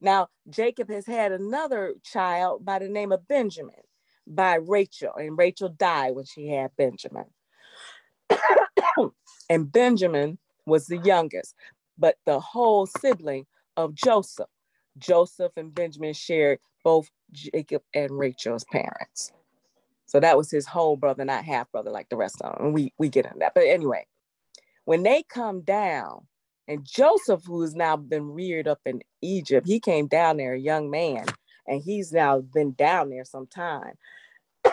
Now, Jacob has had another child by the name of Benjamin by Rachel, and Rachel died when she had Benjamin. And Benjamin was the youngest, but the whole sibling of Joseph. Joseph and Benjamin shared both Jacob and Rachel's parents. So that was his whole brother, not half brother like the rest of them. And we, we get into that. But anyway, when they come down, and Joseph, who has now been reared up in Egypt, he came down there, a young man, and he's now been down there some time.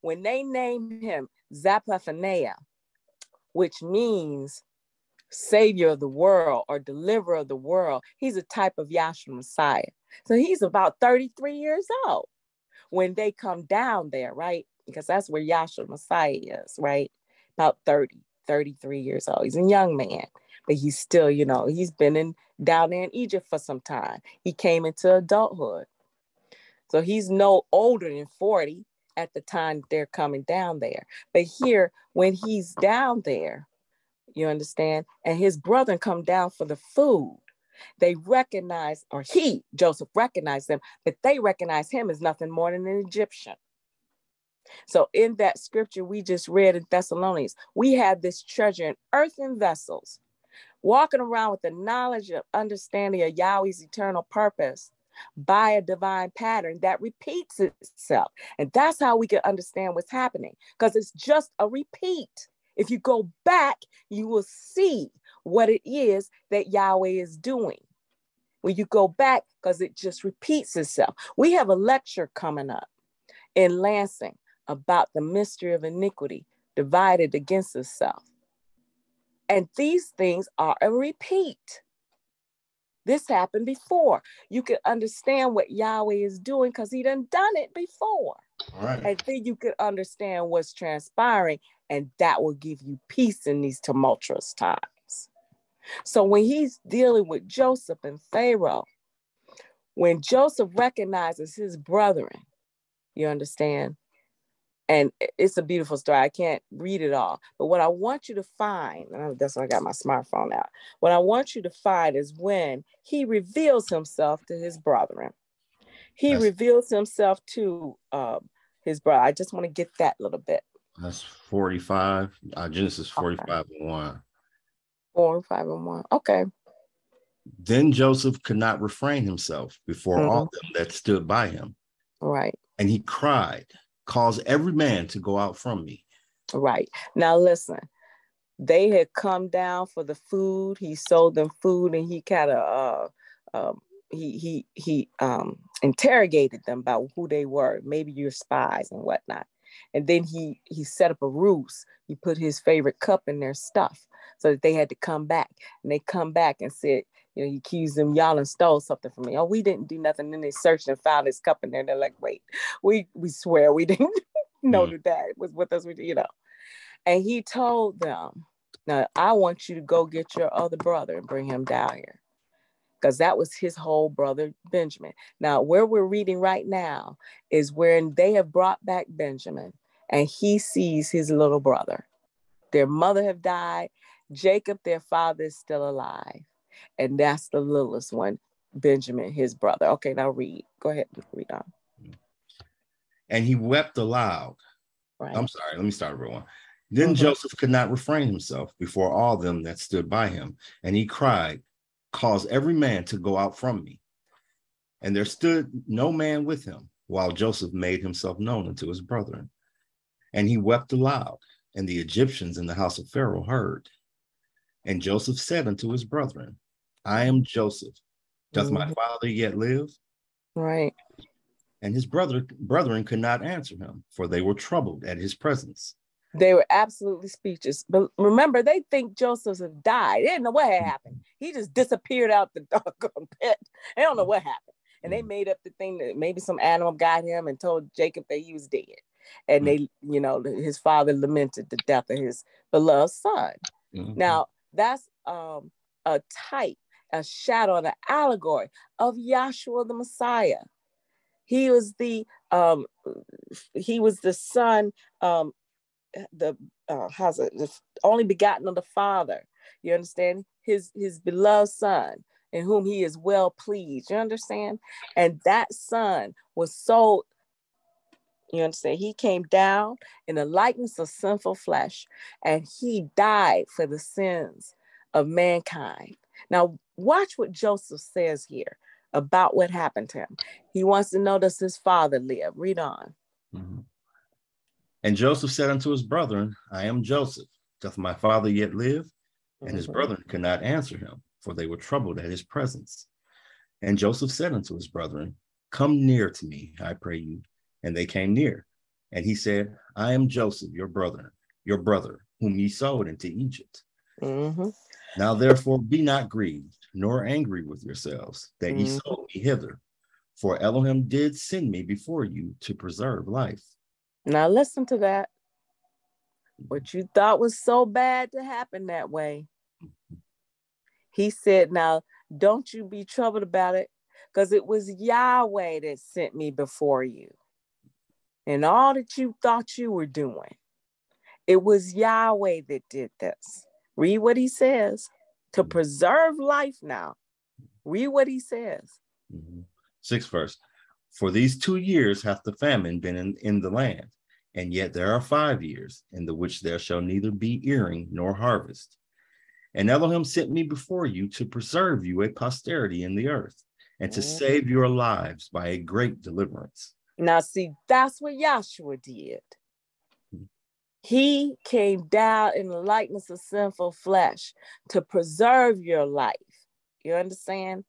when they named him Zaphnath-paaneah, which means savior of the world or deliverer of the world. He's a type of Yahshua Messiah. So he's about 33 years old when they come down there, right? because that's where Yahshua Messiah is, right? About 30, 33 years old. He's a young man, but he's still, you know, he's been in down there in Egypt for some time. He came into adulthood. So he's no older than 40 at the time they're coming down there. But here, when he's down there, you understand, and his brother come down for the food, they recognize, or he, Joseph, recognized them, but they recognize him as nothing more than an Egyptian. So in that scripture we just read in Thessalonians, we have this treasure in earthen vessels, walking around with the knowledge of understanding of Yahweh's eternal purpose by a divine pattern that repeats itself. And that's how we can understand what's happening because it's just a repeat. If you go back, you will see what it is that Yahweh is doing. When you go back, because it just repeats itself. We have a lecture coming up in Lansing about the mystery of iniquity divided against itself. And these things are a repeat. This happened before. You can understand what Yahweh is doing because he done done it before. Right. And then you can understand what's transpiring, and that will give you peace in these tumultuous times. So when he's dealing with Joseph and Pharaoh, when Joseph recognizes his brethren, you understand, and it's a beautiful story. I can't read it all, but what I want you to find, that's why I got my smartphone out. What I want you to find is when he reveals himself to his brethren. He that's, reveals himself to um, his brother. I just want to get that little bit. That's 45, uh, Genesis 45 okay. and 1. 4, 5 and 1. Okay. Then Joseph could not refrain himself before mm-hmm. all them that stood by him. Right. And he cried cause every man to go out from me. Right. Now listen, they had come down for the food. He sold them food and he kind of uh, um, he he he um, interrogated them about who they were. Maybe you're spies and whatnot. And then he he set up a ruse. He put his favorite cup in their stuff so that they had to come back. And they come back and said, you know, he accused them, y'all and stole something from me. Oh, we didn't do nothing. And then they searched and found his cup in there. They're like, wait, we we swear we didn't know mm. that that was with us, you know. And he told them, now I want you to go get your other brother and bring him down here. Because that was his whole brother, Benjamin. Now, where we're reading right now is when they have brought back Benjamin and he sees his little brother. Their mother have died. Jacob, their father, is still alive and that's the littlest one, Benjamin, his brother. Okay, now read. Go ahead, read on. And he wept aloud. Right. I'm sorry, let me start everyone. Then mm-hmm. Joseph could not refrain himself before all them that stood by him, and he cried, Cause every man to go out from me. And there stood no man with him, while Joseph made himself known unto his brethren. And he wept aloud, and the Egyptians in the house of Pharaoh heard. And Joseph said unto his brethren, I am Joseph. Doth mm-hmm. my father yet live? Right. And his brother brethren could not answer him, for they were troubled at his presence. They were absolutely speechless. But remember, they think Joseph's had died. They didn't know what had happened. He just disappeared out the doggone pit. They don't know what happened. And they mm. made up the thing that maybe some animal got him and told Jacob that he was dead. And they, you know, his father lamented the death of his beloved son. Mm-hmm. Now, that's um, a type a shadow, an allegory of Yahshua the Messiah. He was the um, he was the son, um, the uh, how's it, the only begotten of the Father. You understand? His his beloved son, in whom he is well pleased. You understand? And that son was so you understand? He came down in the likeness of sinful flesh and he died for the sins of mankind. Now, watch what Joseph says here about what happened to him. He wants to know does his father live? Read on. Mm-hmm. And Joseph said unto his brethren, I am Joseph. Doth my father yet live? And mm-hmm. his brethren could not answer him, for they were troubled at his presence. And Joseph said unto his brethren, Come near to me, I pray you. And they came near. And he said, I am Joseph, your brother, your brother, whom ye sold into Egypt. Mm-hmm. Now therefore be not grieved, nor angry with yourselves that ye mm. sold me hither. For Elohim did send me before you to preserve life. Now listen to that. What you thought was so bad to happen that way. He said, Now don't you be troubled about it, because it was Yahweh that sent me before you. And all that you thought you were doing, it was Yahweh that did this. Read what he says to preserve life now. Read what he says. Mm-hmm. Sixth verse. For these two years hath the famine been in, in the land, and yet there are five years in the which there shall neither be earing nor harvest. And Elohim sent me before you to preserve you a posterity in the earth, and to mm-hmm. save your lives by a great deliverance. Now, see, that's what Yahshua did. He came down in the likeness of sinful flesh to preserve your life. You understand?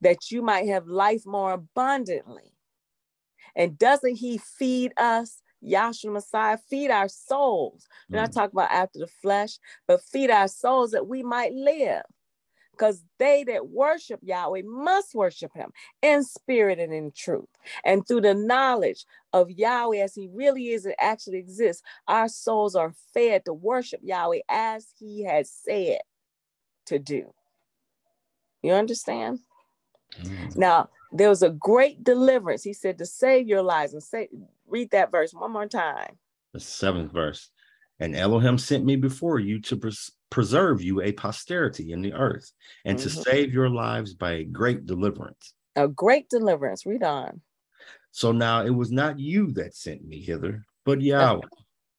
That you might have life more abundantly. And doesn't he feed us, Yahshua Messiah, feed our souls? We're not mm. talking about after the flesh, but feed our souls that we might live because they that worship Yahweh must worship him in spirit and in truth. And through the knowledge of Yahweh as he really is and actually exists, our souls are fed to worship Yahweh as he has said to do. You understand? Mm. Now, there was a great deliverance. He said to save your lives and say, read that verse one more time. The seventh verse. And Elohim sent me before you to pres- preserve you a posterity in the earth and mm-hmm. to save your lives by a great deliverance. A great deliverance. Read on. So now it was not you that sent me hither, but Yahweh.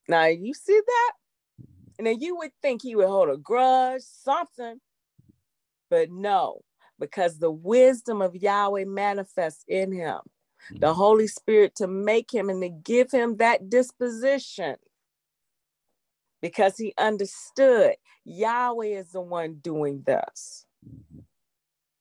Now you see that? And then you would think he would hold a grudge, something. But no, because the wisdom of Yahweh manifests in him, mm-hmm. the Holy Spirit to make him and to give him that disposition because he understood Yahweh is the one doing this.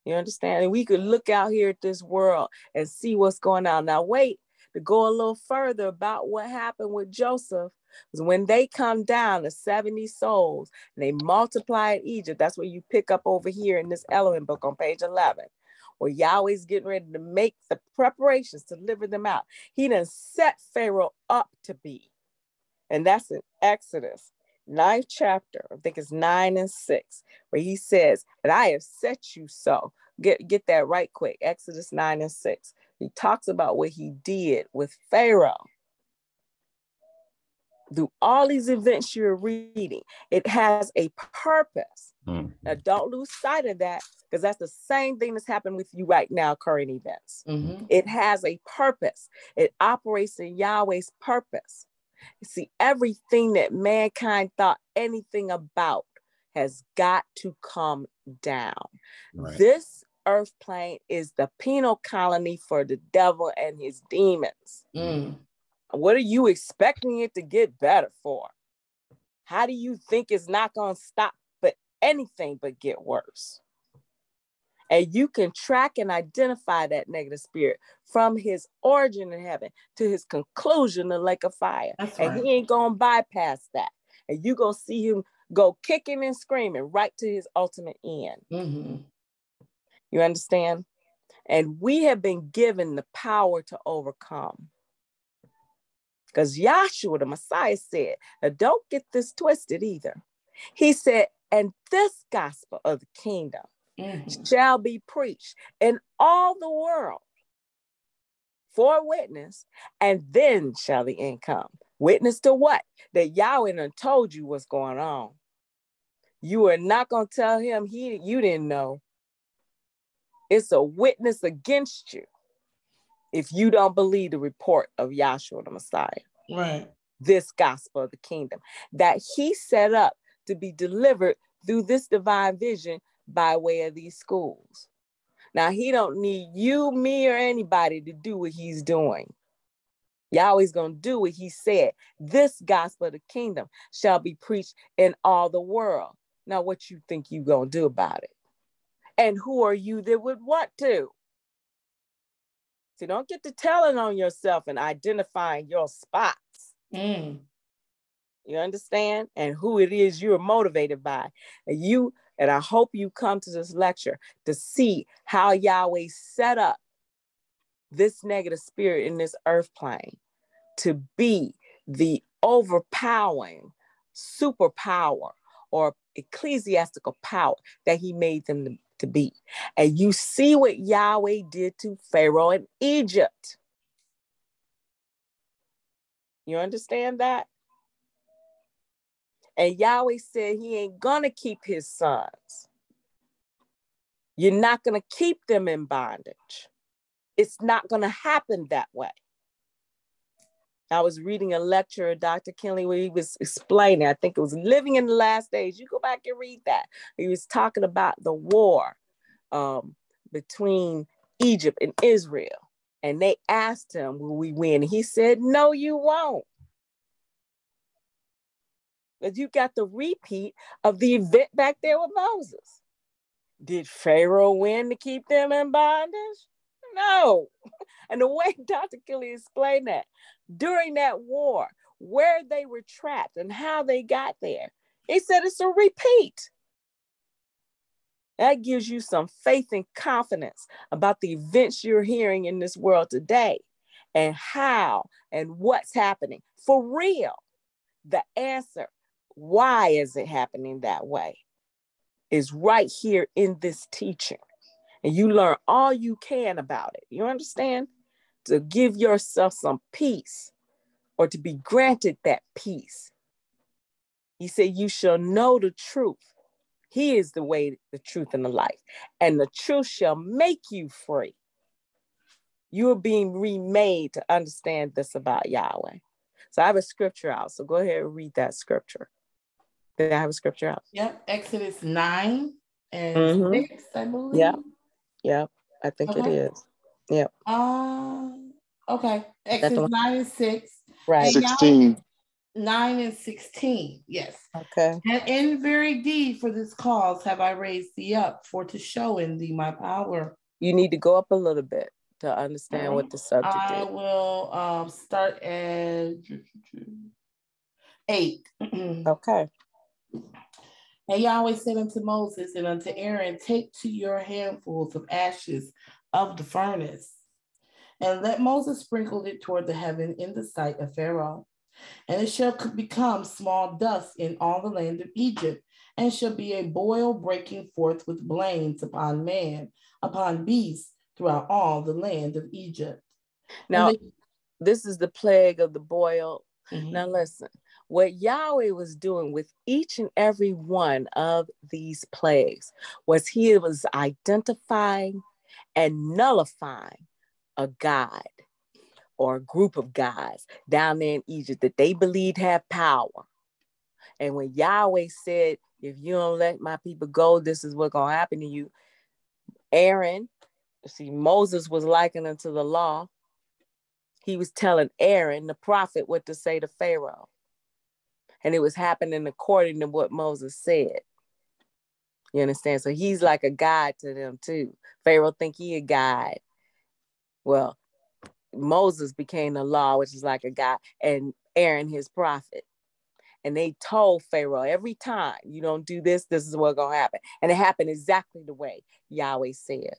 You understand? And we could look out here at this world and see what's going on. Now, wait to go a little further about what happened with Joseph. Because when they come down, the 70 souls, and they multiply in Egypt, that's what you pick up over here in this Elohim book on page 11, where Yahweh's getting ready to make the preparations to deliver them out. He done set Pharaoh up to be. And that's in Exodus ninth chapter, I think it's nine and six, where he says, And I have set you so. Get, get that right quick. Exodus 9 and 6. He talks about what he did with Pharaoh. Through all these events you're reading, it has a purpose. Mm. Now, don't lose sight of that because that's the same thing that's happening with you right now, current events. Mm-hmm. It has a purpose, it operates in Yahweh's purpose. You see, everything that mankind thought anything about has got to come down. Right. This earth plane is the penal colony for the devil and his demons. Mm. What are you expecting it to get better for? How do you think it's not going to stop but anything but get worse? And you can track and identify that negative spirit from his origin in heaven to his conclusion, the lake of fire. And he ain't gonna bypass that. And you gonna see him go kicking and screaming right to his ultimate end. Mm-hmm. You understand? And we have been given the power to overcome. Because Yahshua, the Messiah, said, don't get this twisted either. He said, and this gospel of the kingdom mm-hmm. shall be preached in all the world for a witness, and then shall the end come. Witness to what? That Yahweh done told you what's going on. You are not going to tell him he you didn't know. It's a witness against you if you don't believe the report of Yahshua the Messiah. Right. This gospel of the kingdom that he set up to be delivered through this divine vision by way of these schools. Now he don't need you, me, or anybody to do what he's doing. Yahweh's gonna do what he said. This gospel of the kingdom shall be preached in all the world. Now, what you think you gonna do about it? And who are you that would want to? See, don't get to telling on yourself and identifying your spots. Mm. You understand? And who it is you're motivated by. And you and I hope you come to this lecture to see how Yahweh set up this negative spirit in this earth plane to be the overpowering superpower or ecclesiastical power that he made them to, to be. And you see what Yahweh did to Pharaoh in Egypt. You understand that? And Yahweh said he ain't gonna keep his sons. You're not gonna keep them in bondage. It's not gonna happen that way. I was reading a lecture Dr. Kinley where he was explaining, I think it was Living in the Last Days. You go back and read that. He was talking about the war um, between Egypt and Israel. And they asked him, Will we win? He said, No, you won't. But you got the repeat of the event back there with Moses. Did Pharaoh win to keep them in bondage? No. And the way Dr. Kinley explained that during that war, where they were trapped and how they got there, he said it's a repeat. That gives you some faith and confidence about the events you're hearing in this world today and how and what's happening for real. The answer, why is it happening that way, is right here in this teaching. And you learn all you can about it. You understand? To give yourself some peace or to be granted that peace. He said, You shall know the truth, he is the way, the truth, and the life. And the truth shall make you free. You are being remade to understand this about Yahweh. So I have a scripture out. So go ahead and read that scripture. Did I have a scripture out? Yep. Exodus 9 and mm-hmm. 6, I believe. Yep. Yep. I think okay. it is. Yep. Uh, okay. x Exodus 9 and 6. Right. 16. 9 and 16. Yes. Okay. And in very deed for this cause have I raised thee up for to show in thee my power. You need to go up a little bit to understand um, what the subject I is. I will um, start at 8. okay. And Yahweh said unto Moses and unto Aaron, Take to your handfuls of ashes of the furnace, and let Moses sprinkle it toward the heaven in the sight of Pharaoh and it shall become small dust in all the land of Egypt, and shall be a boil breaking forth with blains upon man, upon beast, throughout all the land of Egypt. Now, they, this is the plague of the boil. Mm-hmm. Now, listen, what Yahweh was doing with each and every one of these plagues was he was identifying and nullifying a God or a group of gods down there in Egypt that they believed had power. And when Yahweh said, if you don't let my people go, this is what's to happen to you. Aaron, see, Moses was likened unto the law. He was telling Aaron, the prophet, what to say to Pharaoh. And it was happening according to what Moses said. You understand? So he's like a guide to them too. Pharaoh think he a guide. Well, Moses became the law, which is like a guy, and Aaron his prophet. And they told Pharaoh every time you don't do this, this is what's gonna happen. And it happened exactly the way Yahweh said.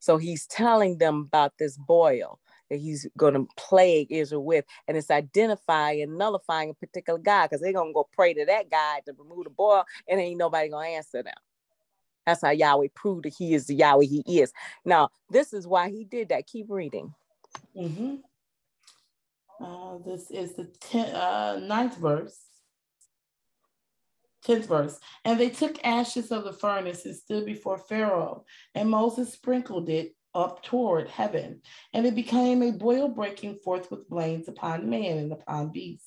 So he's telling them about this boil that he's gonna plague Israel with, and it's identifying and nullifying a particular God because they're gonna go pray to that God to remove the boil, and ain't nobody gonna answer them. That's how Yahweh proved that he is the Yahweh he is. Now, this is why he did that. Keep reading. Mm-hmm. Uh, this is the ten, uh, ninth verse. Tenth verse. And they took ashes of the furnace and stood before Pharaoh, and Moses sprinkled it up toward heaven, and it became a boil breaking forth with blains upon man and upon beast.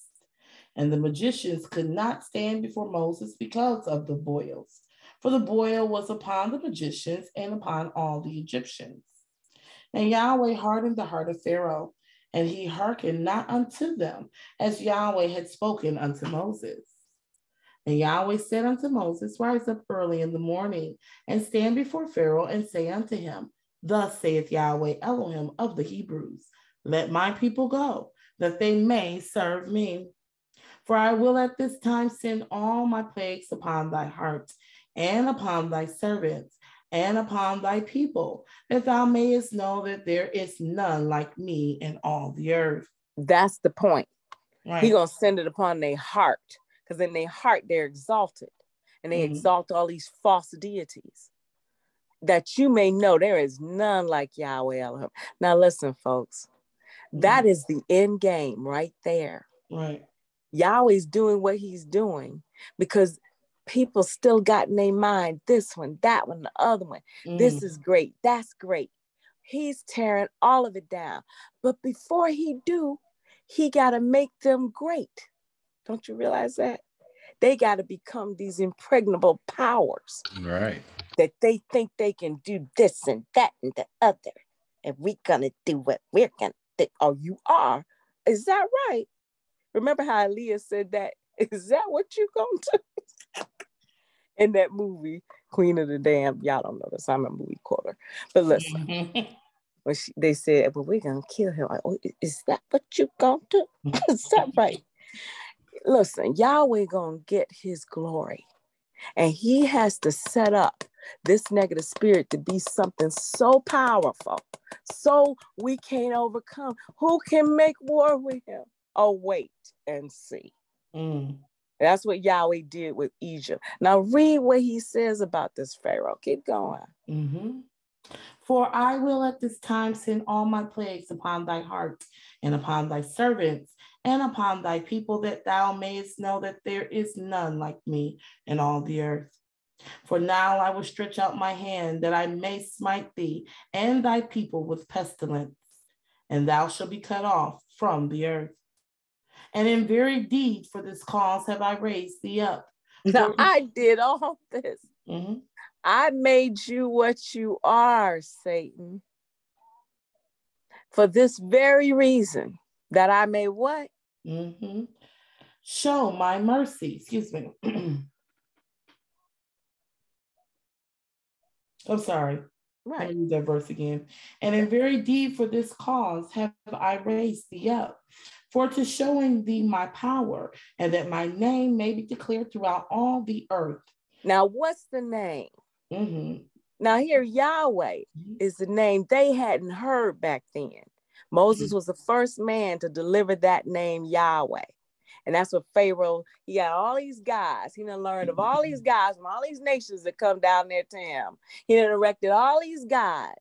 And the magicians could not stand before Moses because of the boils, for the boil was upon the magicians and upon all the Egyptians. And Yahweh hardened the heart of Pharaoh, and he hearkened not unto them, as Yahweh had spoken unto Moses. And Yahweh said unto Moses, Rise up early in the morning, and stand before Pharaoh, and say unto him, Thus saith Yahweh Elohim of the Hebrews, Let my people go, that they may serve me. For I will at this time send all my plagues upon thy heart and upon thy servants, and upon thy people, that thou mayest know that there is none like me in all the earth. That's the point. Right. He gonna send it upon their heart, because in their heart they're exalted, and they mm-hmm. exalt all these false deities. That you may know there is none like Yahweh Elohim. Now listen, folks, that is the end game right there. Right. Yahweh's doing what he's doing because people still got in their mind this one, that one, the other one. Mm. This is great. That's great. He's tearing all of it down. But before he do, he got to make them great. Don't you realize that? They got to become these impregnable powers. Right. That they think they can do this and that and the other. And we're to do what we're to do. Oh, you are? Is that right? Remember how Aaliyah said that? Is that what you going to do? In that movie, Queen of the Damned. Y'all don't know this. I'm a movie quoter. But listen. when she, they said, well, we're to kill him. Like, oh, is that what you going to do? is that right? Listen, Yahweh going to get his glory. And he has to set up this negative spirit to be something so powerful, so we can't overcome. Who can make war with him? Oh, wait and see. Mm. That's what Yahweh did with Egypt. Now, read what he says about this Pharaoh. Keep going. Mm-hmm. For I will at this time send all my plagues upon thy heart and upon thy servants and upon thy people, that thou mayest know that there is none like me in all the earth. For now I will stretch out my hand that I may smite thee and thy people with pestilence, and thou shalt be cut off from the earth. And in very deed for this cause have I raised thee up. Now I did all this. Mm-hmm. I made you what you are, Satan. For this very reason, that I may what? Mm-hmm. Show my mercy. Excuse me. I'm sorry. Right. Let me read that verse again. And in very deed for this cause have I raised thee up, for to showing thee my power, and that my name may be declared throughout all the earth. Now, what's the name? Mm-hmm. Now, here, Yahweh mm-hmm. is the name they hadn't heard back then. Moses mm-hmm. was the first man to deliver that name, Yahweh. And that's what Pharaoh, he got all these guys. He done learned of all these guys from all these nations that come down there to him. He done erected all these guys.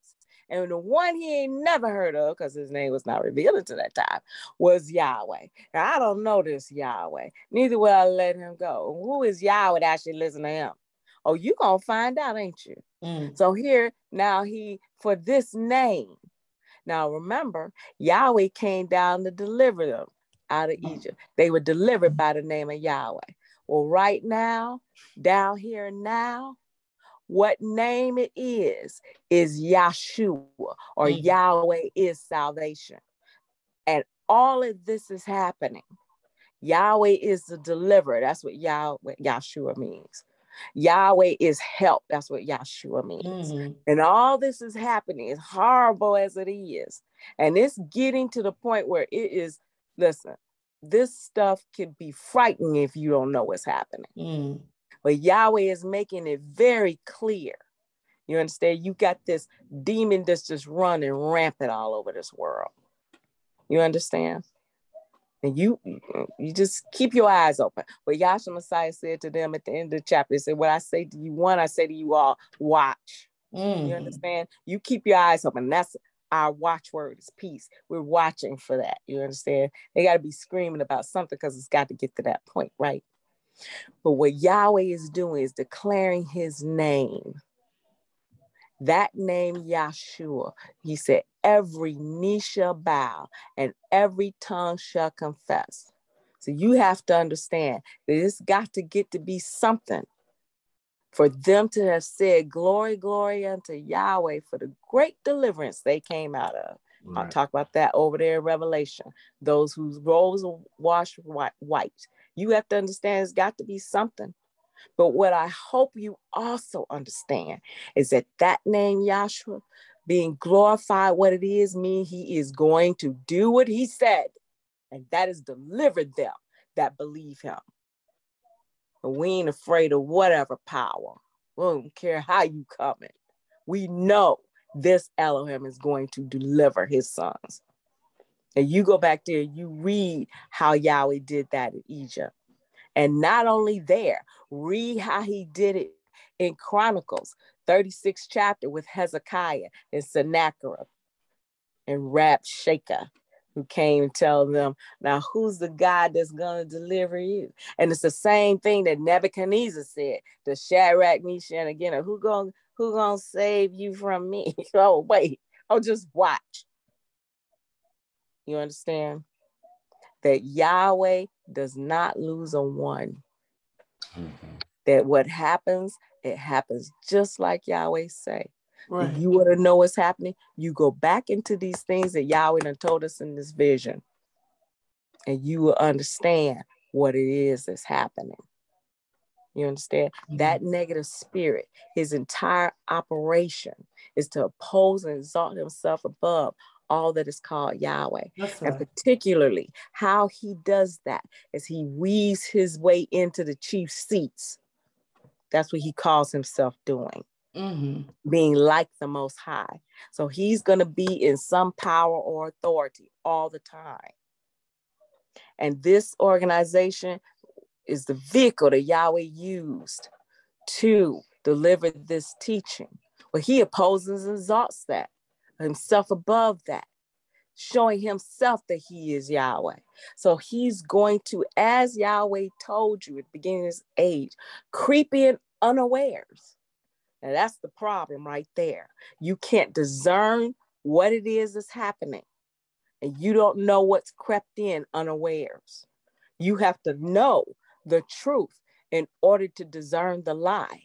And the one he ain't never heard of, because his name was not revealed until that time, was Yahweh. Now, I don't know this Yahweh. Neither will I let him go. Who is Yahweh that actually listen to him? Oh, you gonna find out, ain't you? Mm. So here now he for this name. Now remember, Yahweh came down to deliver them out of mm. Egypt. They were delivered by the name of Yahweh. Well, right now, down here now, what name it is is Yahshua or mm. Yahweh is salvation. And all of this is happening. Yahweh is the deliverer. That's what Yahweh Yahshua means. Yahweh is help. That's what Yahshua means. Mm-hmm. And all this is happening, as horrible as it is. And it's getting to the point where it is, listen, this stuff can be frightening if you don't know what's happening. Mm. But Yahweh is making it very clear. You understand? You got this demon that's just running rampant all over this world. You understand? And you you just keep your eyes open. What Yahshua Messiah said to them at the end of the chapter, he said, What I say to you, one, I say to you all, watch. Mm. You understand? You keep your eyes open. That's our watchword is peace. We're watching for that. You understand? They got to be screaming about something because it's got to get to that point, right? But what Yahweh is doing is declaring his name. That name, Yahshua, he said, every knee shall bow and every tongue shall confess. So you have to understand that it's got to get to be something for them to have said, Glory, glory unto Yahweh for the great deliverance they came out of. Right. I'll talk about that over there in Revelation. Those whose robes are washed white. You have to understand it's got to be something. But what I hope you also understand is that that name, Yahshua, being glorified, what it is, mean he is going to do what he said, and that is deliver them that believe him. But we ain't afraid of whatever power. We don't care how you coming. We know this Elohim is going to deliver his sons. And you go back there, you read how Yahweh did that in Egypt. And not only there, read how he did it in Chronicles, 36th chapter with Hezekiah and Sennacherib and Rabshakeh, who came and tell them, now who's the God that's going to deliver you? And it's the same thing that Nebuchadnezzar said to Shadrach, Meshach, Abednego, who gonna who gonna save you from me? oh, wait, oh, just watch. You understand? That Yahweh does not lose a one. Mm-hmm. That what happens, it happens just like Yahweh say. Right. If you want to know what's happening, you go back into these things that Yahweh done told us in this vision, and you will understand what it is that's happening. You understand? Mm-hmm. That negative spirit, his entire operation is to oppose and exalt himself above all that is called Yahweh. Right. And particularly how he does that is he weaves his way into the chief seats. That's what he calls himself doing. Mm-hmm. Being like the most high. So he's going to be in some power or authority all the time. And this organization is the vehicle that Yahweh used to deliver this teaching. Well, he opposes and exalts that, himself above that, showing himself that he is Yahweh. So he's going to, as Yahweh told you at the beginning of age, creep in unawares. And that's the problem right there. You can't discern what it is that's happening, and you don't know what's crept in unawares. You have to know the truth in order to discern the lie?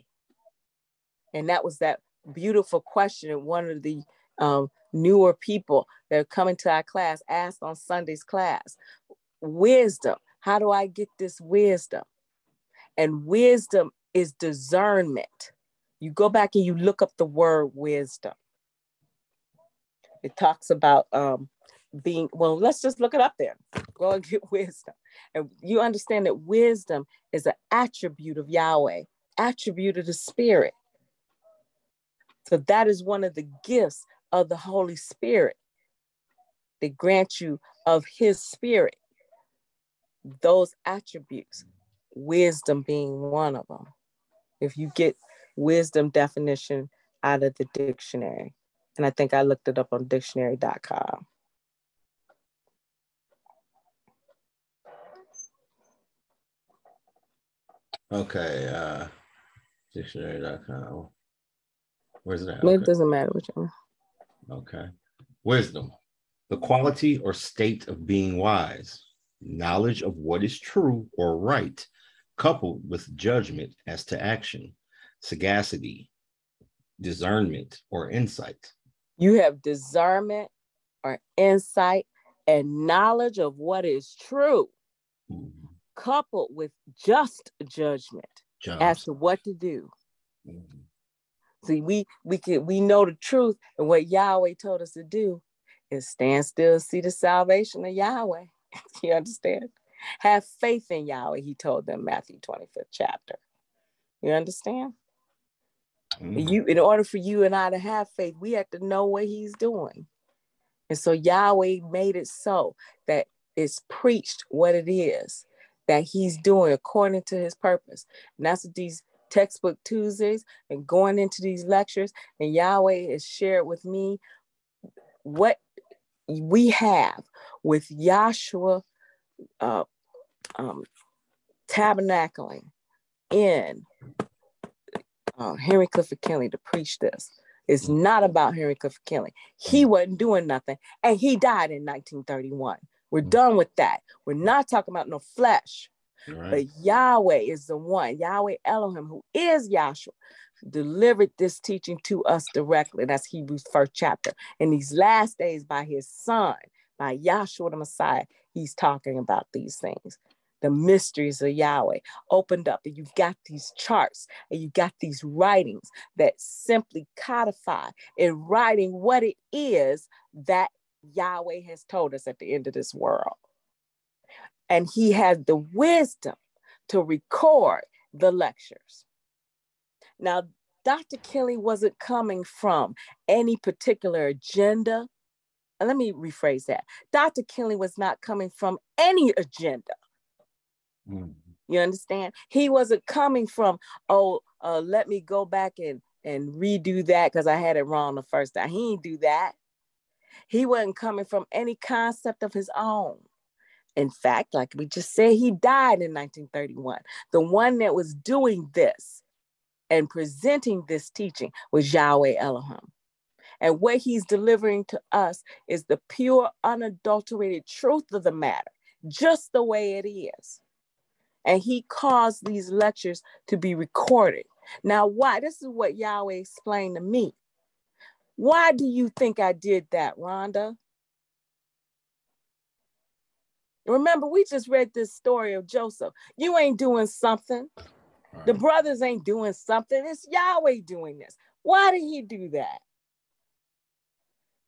And that was that beautiful question in one of the um, newer people that are coming to our class asked on Sunday's class. Wisdom, how do I get this wisdom? And wisdom is discernment. You go back and you look up the word wisdom. It talks about um, being, well, let's just look it up there. Go and get wisdom. And you understand that wisdom is an attribute of Yahweh, attribute of the Spirit. So that is one of the gifts of the Holy Spirit that grant you of His Spirit. Those attributes, wisdom being one of them. If you get wisdom definition out of the dictionary, and I think I looked it up on dictionary.com. Okay, uh dictionary.com. Where's that? Okay. It doesn't matter which one. Okay. Wisdom. The quality or state of being wise, knowledge of what is true or right, coupled with judgment as to action, sagacity, discernment or insight. You have discernment or insight and knowledge of what is true. Mm-hmm coupled with just judgment as to what to do. Mm-hmm. See, we we can we know the truth, and what Yahweh told us to do is stand still, see the salvation of Yahweh. you understand? Have faith in Yahweh, he told them, Matthew 25th chapter. You understand? Mm-hmm. You in order for you and I to have faith, we have to know what he's doing. And so Yahweh made it so that it's preached what it is that he's doing according to his purpose. And that's what these textbook Tuesdays and going into these lectures. And Yahweh has shared with me what we have with Yahshua uh, um, tabernacling in uh, Henry Clifford Kinley to preach this. It's not about Henry Clifford Kinley. He wasn't doing nothing, and he died in 1931. We're done with that. We're not talking about no flesh. Right. But Yahweh is the one, Yahweh Elohim, who is Yahshua, delivered this teaching to us directly. That's Hebrews first chapter. In these last days, by his son, by Yahshua the Messiah, he's talking about these things. The mysteries of Yahweh opened up, and you've got these charts and you've got these writings that simply codify in writing what it is that Yahweh has told us at the end of this world. And he had the wisdom to record the lectures. Now, Dr. Kinley wasn't coming from any particular agenda let me rephrase that. Dr. Kinley was not coming from any agenda. Mm. You understand? He wasn't coming from, oh, uh, let me go back and and redo that because I had it wrong the first time. He didn't do that. He wasn't coming from any concept of his own. In fact, like we just said, he died in 1931. The one that was doing this and presenting this teaching was Yahweh Elohim. And what he's delivering to us is the pure, unadulterated truth of the matter, just the way it is. And he caused these lectures to be recorded. Now, why? This is what Yahweh explained to me. Why do you think I did that, Rhonda? Remember, we just read this story of Joseph. You ain't doing something. The brothers ain't doing something. It's Yahweh doing this. Why did he do that?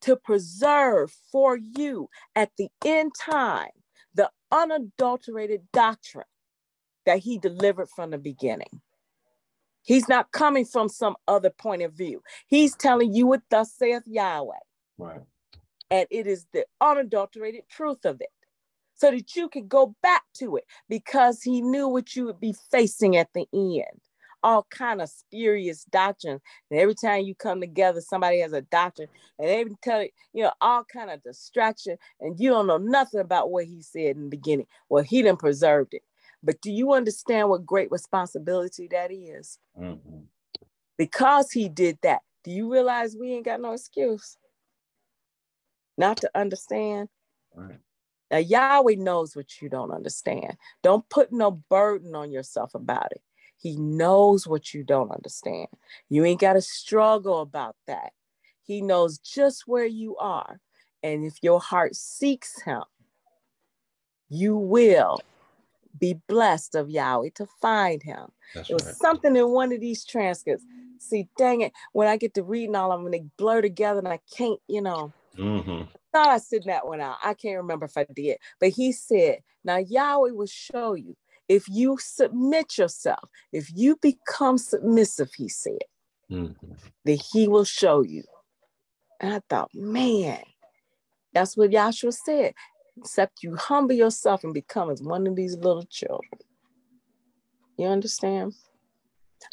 To preserve for you at the end time the unadulterated doctrine that he delivered from the beginning. He's not coming from some other point of view. He's telling you what thus saith Yahweh. Right. And it is the unadulterated truth of it so that you could go back to it because he knew what you would be facing at the end all kind of spurious doctrines. And every time you come together, somebody has a doctrine, and they tell you, you know, all kind of distraction, and you don't know nothing about what he said in the beginning. Well, he didn't preserved it. But do you understand what great responsibility that is? Mm-hmm. Because he did that, do you realize we ain't got no excuse not to understand? Right. Now, Yahweh knows what you don't understand. Don't put no burden on yourself about it. He knows what you don't understand. You ain't got to struggle about that. He knows just where you are. And if your heart seeks him, you will be blessed of Yahweh to find him. That's it was right. something in one of these transcripts. See, dang it, when I get to reading all of them, they blur together and I can't, you know. Mm-hmm thought I sent that one out. I can't remember if I did, but he said, Now Yahweh will show you if you submit yourself, if you become submissive, he said, mm-hmm. that he will show you. And I thought, man, that's what Yahshua said. Except you humble yourself and become as one of these little children. You understand?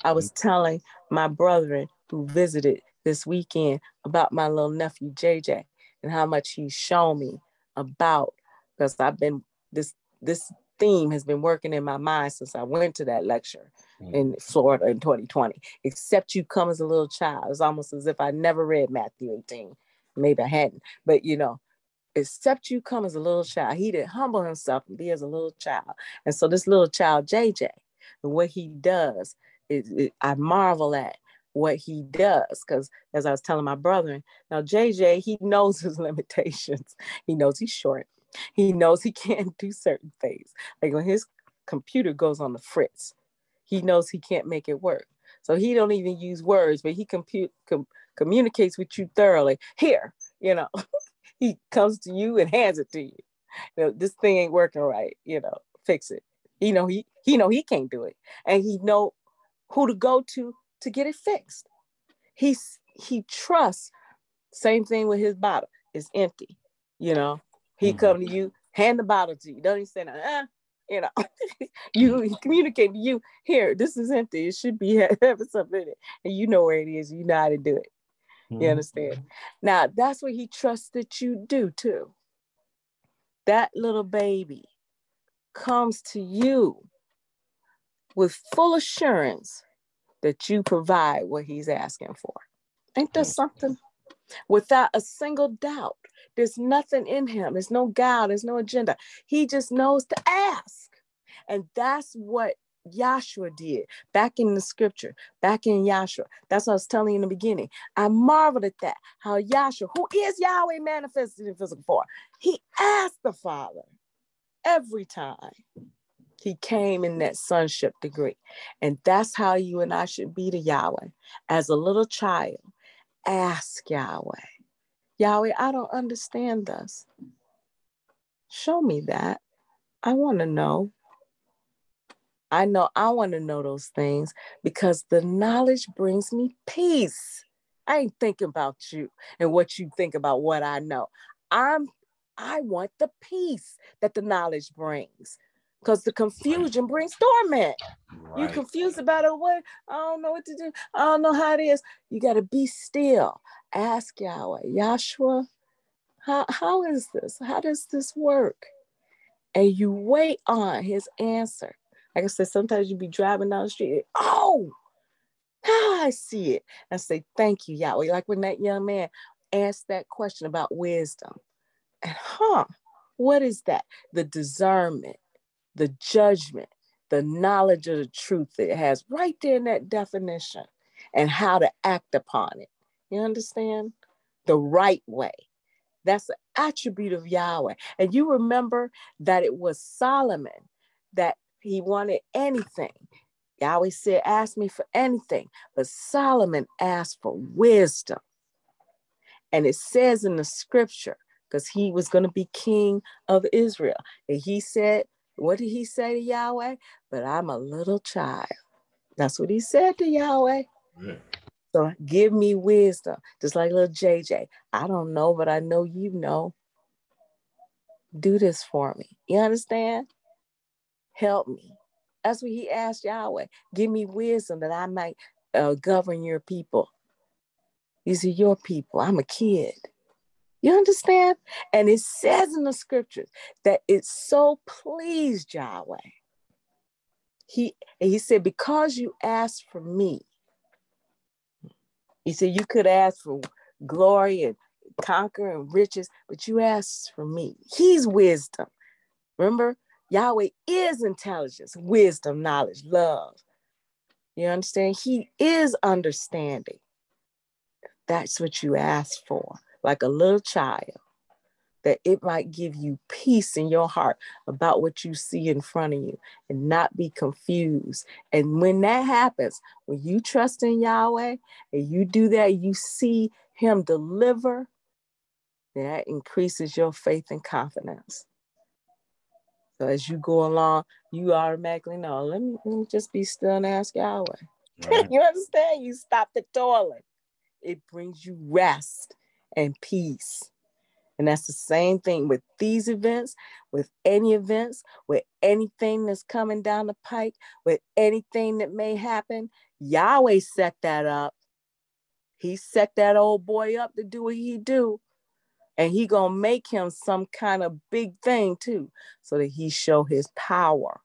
I was mm-hmm. telling my brethren who visited this weekend about my little nephew JJ and how much he's shown me about because I've been this this theme has been working in my mind since I went to that lecture mm. in Florida in 2020. Except you come as a little child. It's almost as if I never read Matthew 18. Maybe I hadn't, but you know, except you come as a little child. He did humble himself and be as a little child. And so this little child, JJ, and what he does, is, it, I marvel at what he does. Because as I was telling my brother, now JJ, he knows his limitations. He knows he's short. He knows he can't do certain things. Like when his computer goes on the fritz, he knows he can't make it work. So he don't even use words, but he compute com- communicates with you thoroughly. Here, you know, he comes to you and hands it to you. You know, this thing ain't working right. You know, fix it. You know, he he know he can't do it, and he know who to go to to get it fixed. He's he trusts. Same thing with his bottle. It's empty. You know, he mm-hmm. come to you, hand the bottle to you. Don't even say nothing. Uh, you know, you communicate to you. Here, this is empty. It should be having something in it, and you know where it is. You know how to do it. Mm-hmm. You understand? Now that's what he trusts that you do too. That little baby comes to you with full assurance that you provide what he's asking for. Ain't that something? Without a single doubt, there's nothing in him. There's no guile, there's no agenda. He just knows to ask. And that's what Yahshua did back in the scripture, back in Yahshua. That's what I was telling you in the beginning. I marveled at that. How Yahshua, who is Yahweh manifested in physical form, he asked the Father every time he came in that sonship degree. And that's how you and I should be to Yahweh. As a little child, ask Yahweh, Yahweh, I don't understand this. Show me that. I want to know. I know I want to know those things because the knowledge brings me peace. I ain't thinking about you and what you think about what I know. I'm I want the peace that the knowledge brings. Because the confusion brings torment. Right. You're confused about it. What I don't know what to do. I don't know how it is. You got to be still. Ask Yahweh, Yahshua, how, how is this? How does this work? And you wait on his answer. Like I said, sometimes you be driving down the street. Oh, now I see it. And say, thank you, Yahweh. Like when that young man asked that question about wisdom. And huh, what is that? The discernment, the judgment, the knowledge of the truth that it has right there in that definition and how to act upon it. You understand? The right way. That's an attribute of Yahweh. And you remember that it was Solomon that he wanted anything. Yahweh said, Ask me for anything. But Solomon asked for wisdom. And it says in the scripture, because he was going to be king of Israel. And he said, What did he say to Yahweh? But I'm a little child. That's what he said to Yahweh. So give me wisdom, just like little JJ. I don't know, but I know you know. Do this for me. You understand? Help me. That's what he asked Yahweh. Give me wisdom that I might uh, govern your people. These are your people. I'm a kid. You understand? And it says in the scriptures that it so pleased Yahweh. He, he said, Because you asked for me, he said, You could ask for glory and conquer and riches, but you asked for me. He's wisdom. Remember, Yahweh is intelligence, wisdom, knowledge, love. You understand? He is understanding. That's what you asked for, like a little child, that it might give you peace in your heart about what you see in front of you and not be confused. And when that happens, when you trust in Yahweh and you do that, you see Him deliver, that increases your faith and confidence. So as you go along, you automatically know, let me, let me just be still and ask Yahweh. Right. you understand? You stop the toilet it brings you rest and peace. And that's the same thing with these events, with any events, with anything that's coming down the pike, with anything that may happen. Yahweh set that up. He set that old boy up to do what he do. And he gonna make him some kind of big thing too, so that he show his power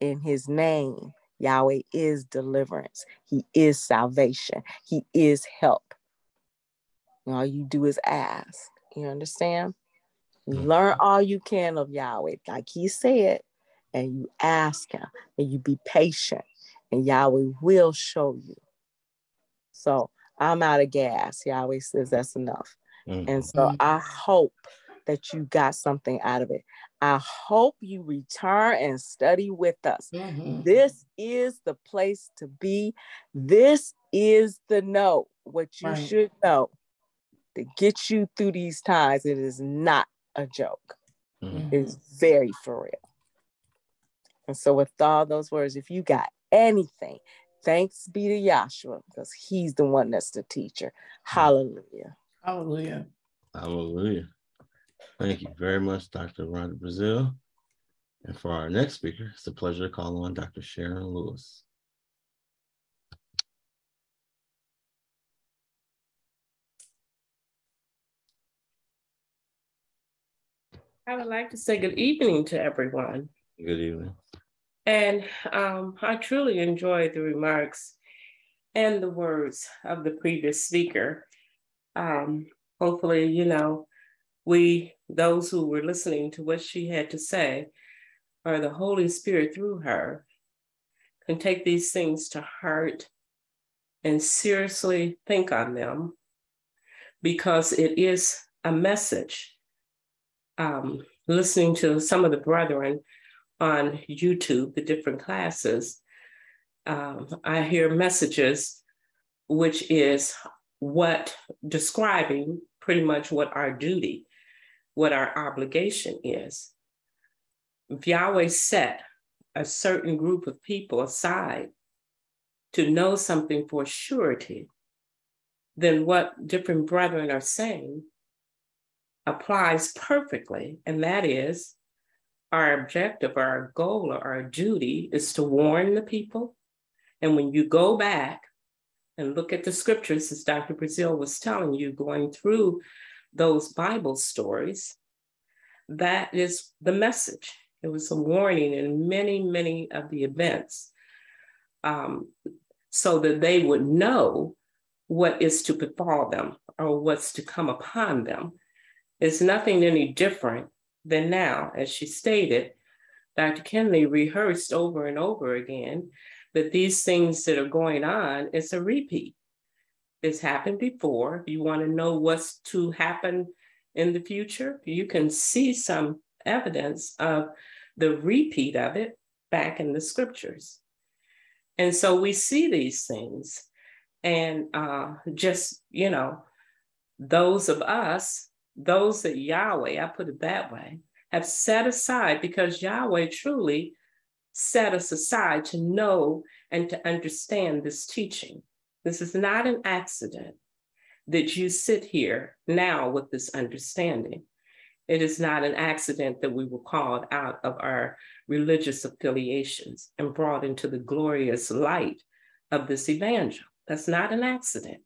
in his name Yahweh is deliverance. He is salvation. He is help. All you do is ask. You understand? Mm-hmm. learn all you can of Yahweh, like he said, and you ask him and you be patient, and Yahweh will show you. So I'm out of gas. Yahweh says that's enough. Mm-hmm. And so I hope that you got something out of it. I hope you return and study with us. Mm-hmm. This is the place to be. This is the know, what you right. should know to get you through these times. It is not a joke, mm-hmm. it's very for real. And so, with all those words, if you got anything, thanks be to Yahshua because he's the one that's the teacher. Hallelujah. Hallelujah. Hallelujah. Thank you very much, Dr. Rhonda Brazil. And for our next speaker, it's a pleasure to call on Dr. Sharon Lewis. I would like to say good evening to everyone. Good evening. And um, I truly enjoyed the remarks and the words of the previous speaker. Um, hopefully, you know, we, those who were listening to what she had to say, or the Holy Spirit through her, can take these things to heart and seriously think on them because it is a message. Um, listening to some of the brethren on YouTube, the different classes, um, I hear messages which is what describing pretty much what our duty what our obligation is. If Yahweh set a certain group of people aside to know something for surety, then what different brethren are saying applies perfectly, and that is our objective, our goal, or our duty is to warn the people. And when you go back and look at the scriptures, as Dr. Brazil was telling you, going through those Bible stories, that is the message. It was a warning in many, many of the events um, so that they would know what is to befall them or what's to come upon them. It's nothing any different than now. As she stated, Dr. Kinley rehearsed over and over again that these things that are going on is a repeat. It's happened before. If you want to know what's to happen in the future, you can see some evidence of the repeat of it back in the scriptures. And so we see these things. And uh, just, you know, those of us, those that Yahweh, I put it that way, have set aside because Yahweh truly set us aside to know and to understand this teaching. This is not an accident that you sit here now with this understanding. It is not an accident that we were called out of our religious affiliations and brought into the glorious light of this evangel. That's not an accident.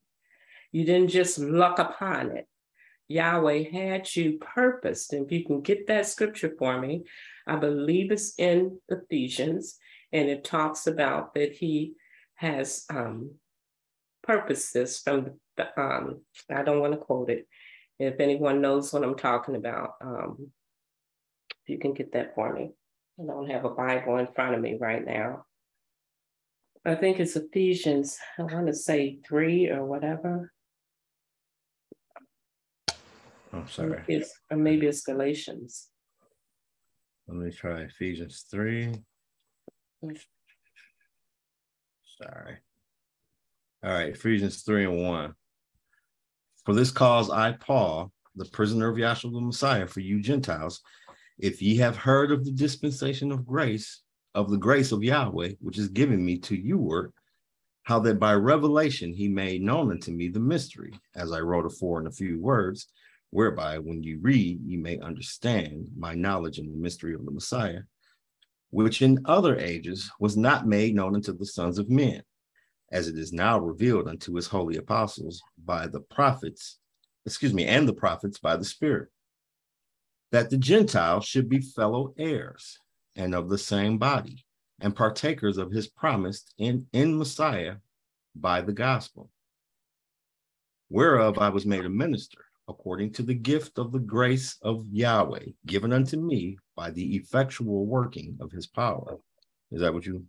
You didn't just luck upon it. Yahweh had you purposed. And if you can get that scripture for me, I believe it's in Ephesians, and it talks about that he has um, purposed this from the, um, I don't want to quote it. If anyone knows what I'm talking about, um, if you can get that for me. I don't have a Bible in front of me right now. I think it's Ephesians, I want to say three or whatever. I'm oh, sorry. It's, or uh, maybe it's Galatians. Let me try Ephesians 3. Sorry. All right, Ephesians 3 and 1. For this cause I, Paul, the prisoner of Yahshua the Messiah, for you Gentiles, if ye have heard of the dispensation of grace, of the grace of Yahweh, which is given me to you word, how that by revelation he made known unto me the mystery, as I wrote afore in a few words, whereby when you read, you may understand my knowledge in the mystery of the Messiah, which in other ages was not made known unto the sons of men, as it is now revealed unto his holy apostles by the prophets, excuse me, and the prophets by the Spirit, that the Gentiles should be fellow heirs and of the same body, and partakers of his promise in, in Messiah by the gospel, whereof I was made a minister according to the gift of the grace of Yahweh given unto me by the effectual working of his power. Is that what you?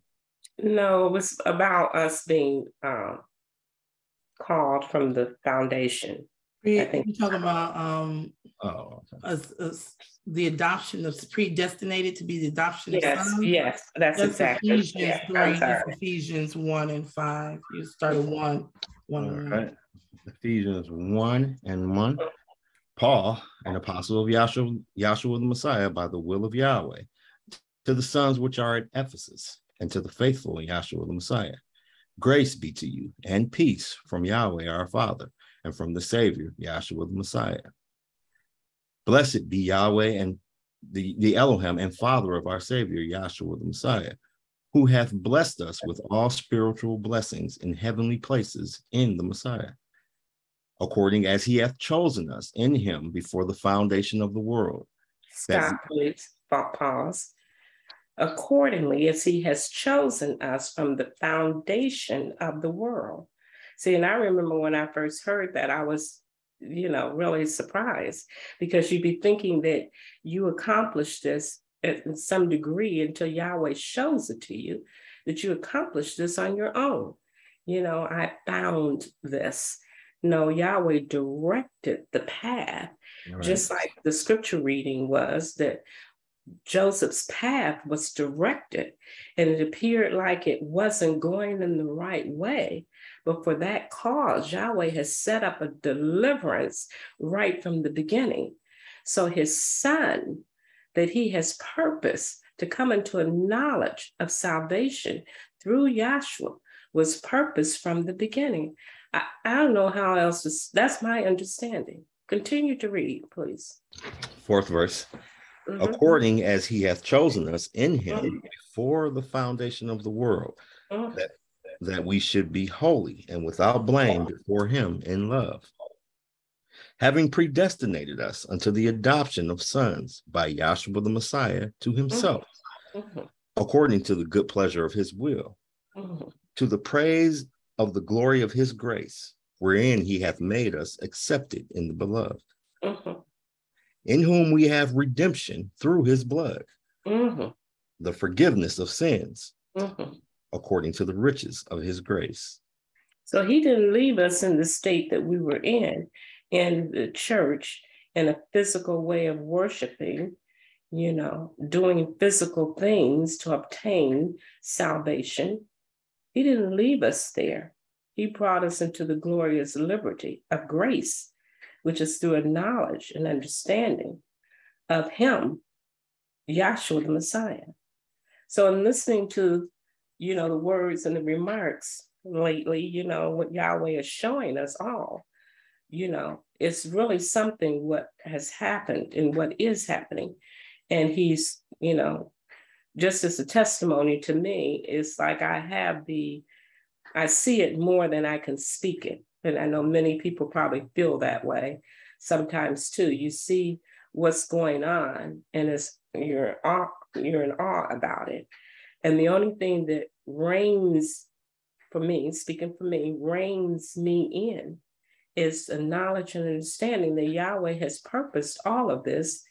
No, it was about us being um, called from the foundation. I think you're talking about um, oh, okay. us, us, the adoption of predestinated to be the adoption yes, of sons. Yes, that's, that's exactly. Ephesians yeah, 3, Ephesians 1 and 5. You started 1, 1 and 1. Ephesians 1 and 1. Paul, an apostle of Yahshua, Yahshua the Messiah by the will of Yahweh, to the sons which are at Ephesus, and to the faithful in Yahshua the Messiah. Grace be to you and peace from Yahweh our Father and from the Savior, Yahshua the Messiah. Blessed be Yahweh and the, the Elohim and Father of our Savior, Yahshua the Messiah, who hath blessed us with all spiritual blessings in heavenly places in the Messiah according as he hath chosen us in him before the foundation of the world. Stop, please. Pause. Accordingly, as he has chosen us from the foundation of the world. See, and I remember when I first heard that, I was, you know, really surprised because you'd be thinking that you accomplished this in some degree until Yahweh shows it to you, that you accomplished this on your own. You know, I found this no, Yahweh directed the path, right. just like the scripture reading was that Joseph's path was directed, and it appeared like it wasn't going in the right way. But for that cause, Yahweh has set up a deliverance right from the beginning. So his son, that he has purpose to come into a knowledge of salvation through Yahshua, was purpose from the beginning. I, I don't know how else to, that's my understanding. Continue to read, please. Fourth verse. Mm-hmm. According as he hath chosen us in him mm-hmm. before the foundation of the world, mm-hmm. that, that we should be holy and without blame before him in love. Having predestinated us unto the adoption of sons by Yahshua the Messiah to himself, mm-hmm. according to the good pleasure of his will, mm-hmm. to the praise of the glory of his grace wherein he hath made us accepted in the beloved, mm-hmm. in whom we have redemption through his blood, mm-hmm. the forgiveness of sins, mm-hmm. according to the riches of his grace. So he didn't leave us in the state that we were in, in the church, in a physical way of worshiping, you know, doing physical things to obtain salvation. He didn't leave us there. He brought us into the glorious liberty of grace, which is through a knowledge and understanding of Him, Yahshua the Messiah. So, in listening to, you know, the words and the remarks lately, you know, what Yahweh is showing us all, you know, it's really something what has happened and what is happening. And He's, you know, just as a testimony to me, it's like I have the I see it more than I can speak it. And I know many people probably feel that way sometimes too. You see what's going on and it's you're awe, you're in awe about it. And the only thing that reigns for me, speaking for me, reigns me in is the knowledge and understanding that Yahweh has purposed all of this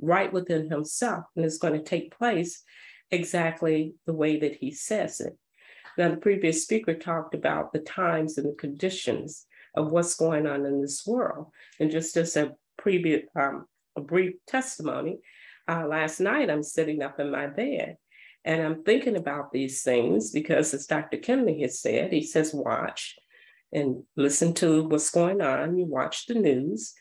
right within himself and it's going to take place exactly the way that he says it. Now, the previous speaker talked about the times and the conditions of what's going on in this world. And just as a previous, um, a brief testimony, uh, last night I'm sitting up in my bed and I'm thinking about these things because, as Dr. Kinley has said, he says, watch and listen to what's going on. You watch the news.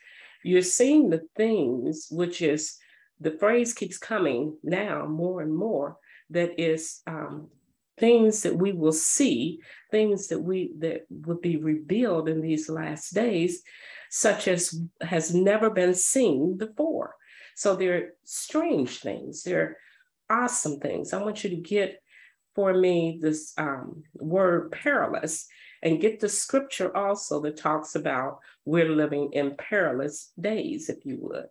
You're seeing the things, which is the phrase keeps coming now more and more, that is um, things that we will see, things that we that would be revealed in these last days, such as has never been seen before. So they're strange things, they're awesome things. I want you to get for me this um, word perilous and get the scripture also that talks about we're living in perilous days, if you would.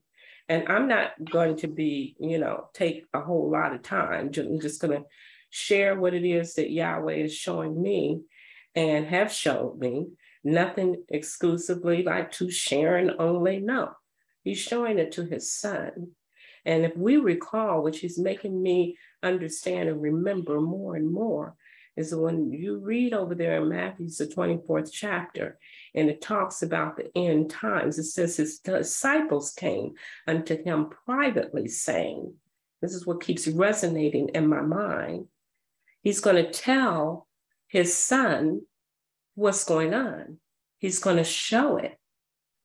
And I'm not going to be, you know, take a whole lot of time. I'm just going to share what it is that Yahweh is showing me and have showed me. Nothing exclusively like to Sharon only. No, he's showing it to his son. And if we recall, which he's making me understand and remember more and more, is when you read over there in Matthew's the 24th chapter, and it talks about the end times. It says his disciples came unto him privately, saying, This is what keeps resonating in my mind. He's going to tell his son what's going on. He's going to show it.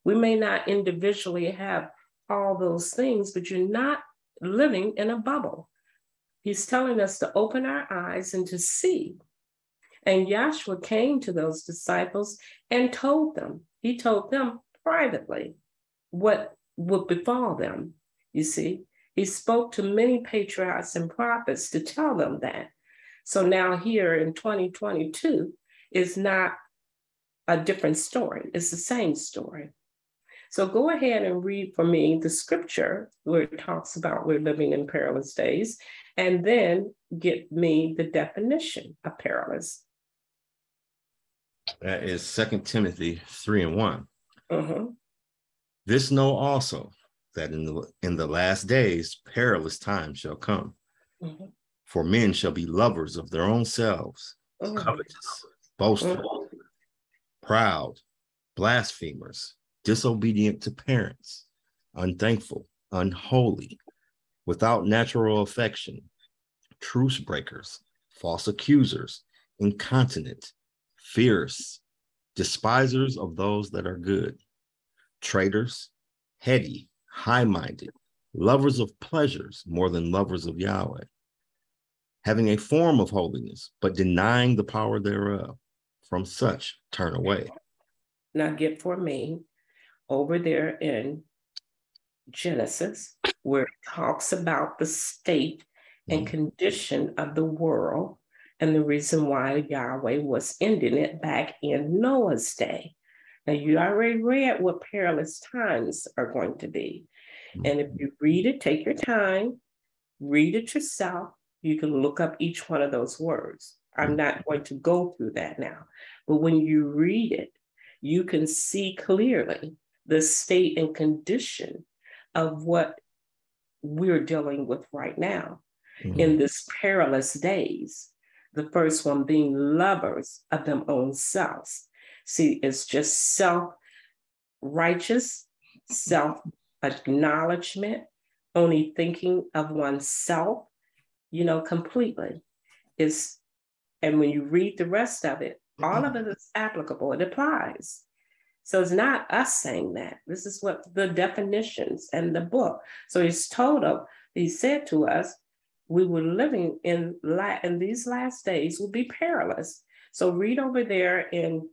We may not individually have all those things, but you're not living in a bubble. He's telling us to open our eyes and to see. And Yahshua came to those disciples and told them, he told them privately what would befall them. You see, he spoke to many patriarchs and prophets to tell them that. So now here in 2022 is not a different story, it's the same story. So go ahead and read for me the scripture where it talks about we're living in perilous days, and then get me the definition of perilous. That is Second Timothy 3 and one uh-huh. This know also that in the in the last days perilous times shall come. Uh-huh. For men shall be lovers of their own selves, oh. covetous, boastful, proud, blasphemers, disobedient to parents, unthankful, unholy, without natural affection, truce breakers, false accusers, incontinent, fierce, despisers of those that are good, traitors, heady, high minded, lovers of pleasures more than lovers of Yahweh having a form of holiness, but denying the power thereof. From such, turn away. Now, get for me over there in Genesis, where it talks about the state and mm-hmm. condition of the world and the reason why Yahweh was ending it back in Noah's day. Now, you already read what perilous times are going to be. And if you read it, take your time, read it yourself. You can look up each one of those words. I'm not going to go through that now. But when you read it, you can see clearly the state and condition of what we're dealing with right now mm-hmm. in this perilous days. The first one being lovers of them own selves. See, it's just self righteous, self acknowledgement, only thinking of oneself, you know, completely. Is and when you read the rest of it, all of it is applicable, it applies. So it's not us saying that. This is what the definitions and the book. So he's told us, he said to us, we were living in, la- in these last days will be perilous. So read over there in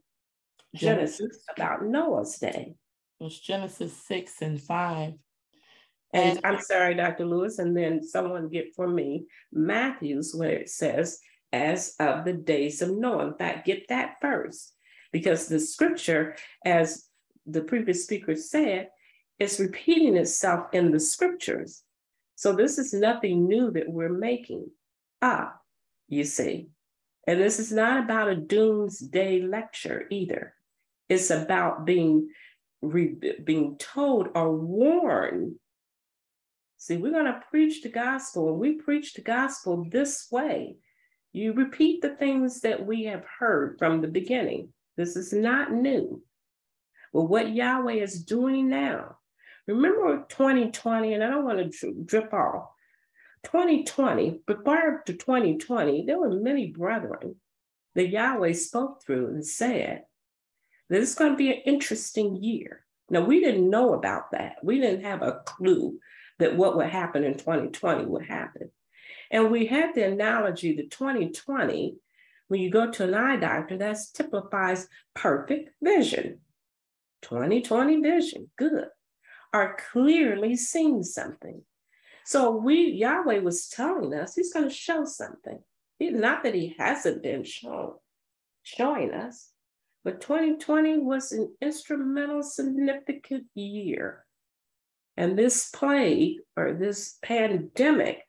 Genesis, Genesis about Noah's day. It's Genesis 6 and 5. And, and I'm sorry, Dr. Lewis, and then someone get for me Matthew's where it says, as of the days of Noah. In fact, get that first because the scripture, as the previous speaker said, is repeating itself in the scriptures. So this is nothing new that we're making up, you see. And this is not about a doomsday lecture either. It's about being re- being told or warned. See, we're going to preach the gospel, and we preach the gospel this way. You repeat the things that we have heard from the beginning. This is not new. But what Yahweh is doing now, remember 2020, and I don't want to drip off. 2020, but prior to 2020, there were many brethren that Yahweh spoke through and said that it's going to be an interesting year. Now, we didn't know about that. We didn't have a clue that what would happen in 2020 would happen. And we had the analogy that 2020 when you go to an eye doctor, that typifies perfect vision. 2020 vision, good, are clearly seeing something. So we, Yahweh was telling us he's going to show something. He, not that he hasn't been shown, showing us, but 2020 was an instrumental, significant year. And this plague or this pandemic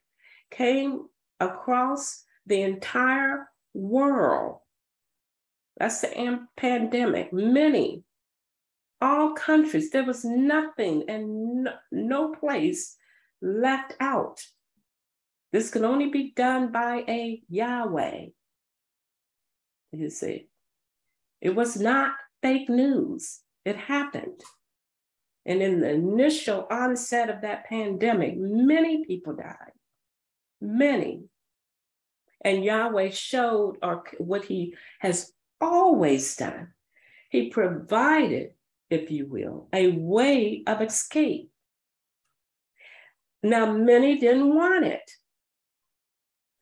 came across the entire world. That's the pandemic. Many, all countries, there was nothing and no, no place left out. This can only be done by a Yahweh. You see, it was not fake news, it happened. And in the initial onset of that pandemic, many people died. Many. And Yahweh showed or what he has always done. He provided, if you will, a way of escape. Now, many didn't want it,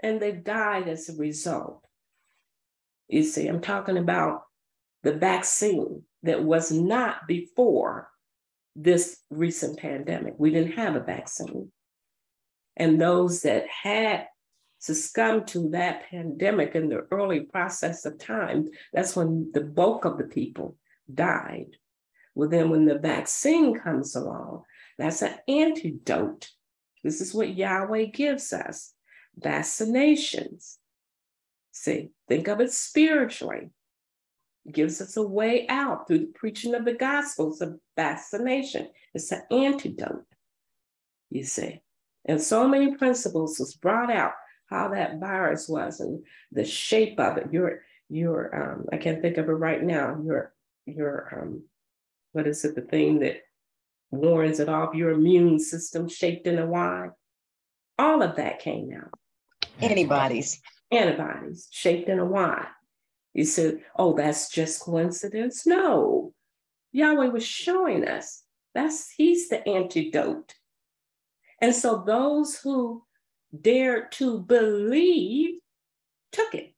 and they died as a result. You see, I'm talking about the vaccine that was not before this recent pandemic. We didn't have a vaccine. And those that had succumbed to that pandemic in the early process of time, that's when the bulk of the people died. Well, then when the vaccine comes along, that's an antidote. This is what Yahweh gives us vaccinations. See, think of it spiritually. gives us a way out through the preaching of the gospels of vaccination. It's an antidote, you see. And so many principles was brought out how that virus was and the shape of it. Your your um, I can't think of it right now. Your your um, what is it? The thing that warns it off. Your immune system shaped in a Y. All of that came out. Antibodies. Antibodies shaped in a Y. You said, oh, that's just coincidence. No, Yahweh was showing us that's He's the antidote. And so those who dared to believe took it,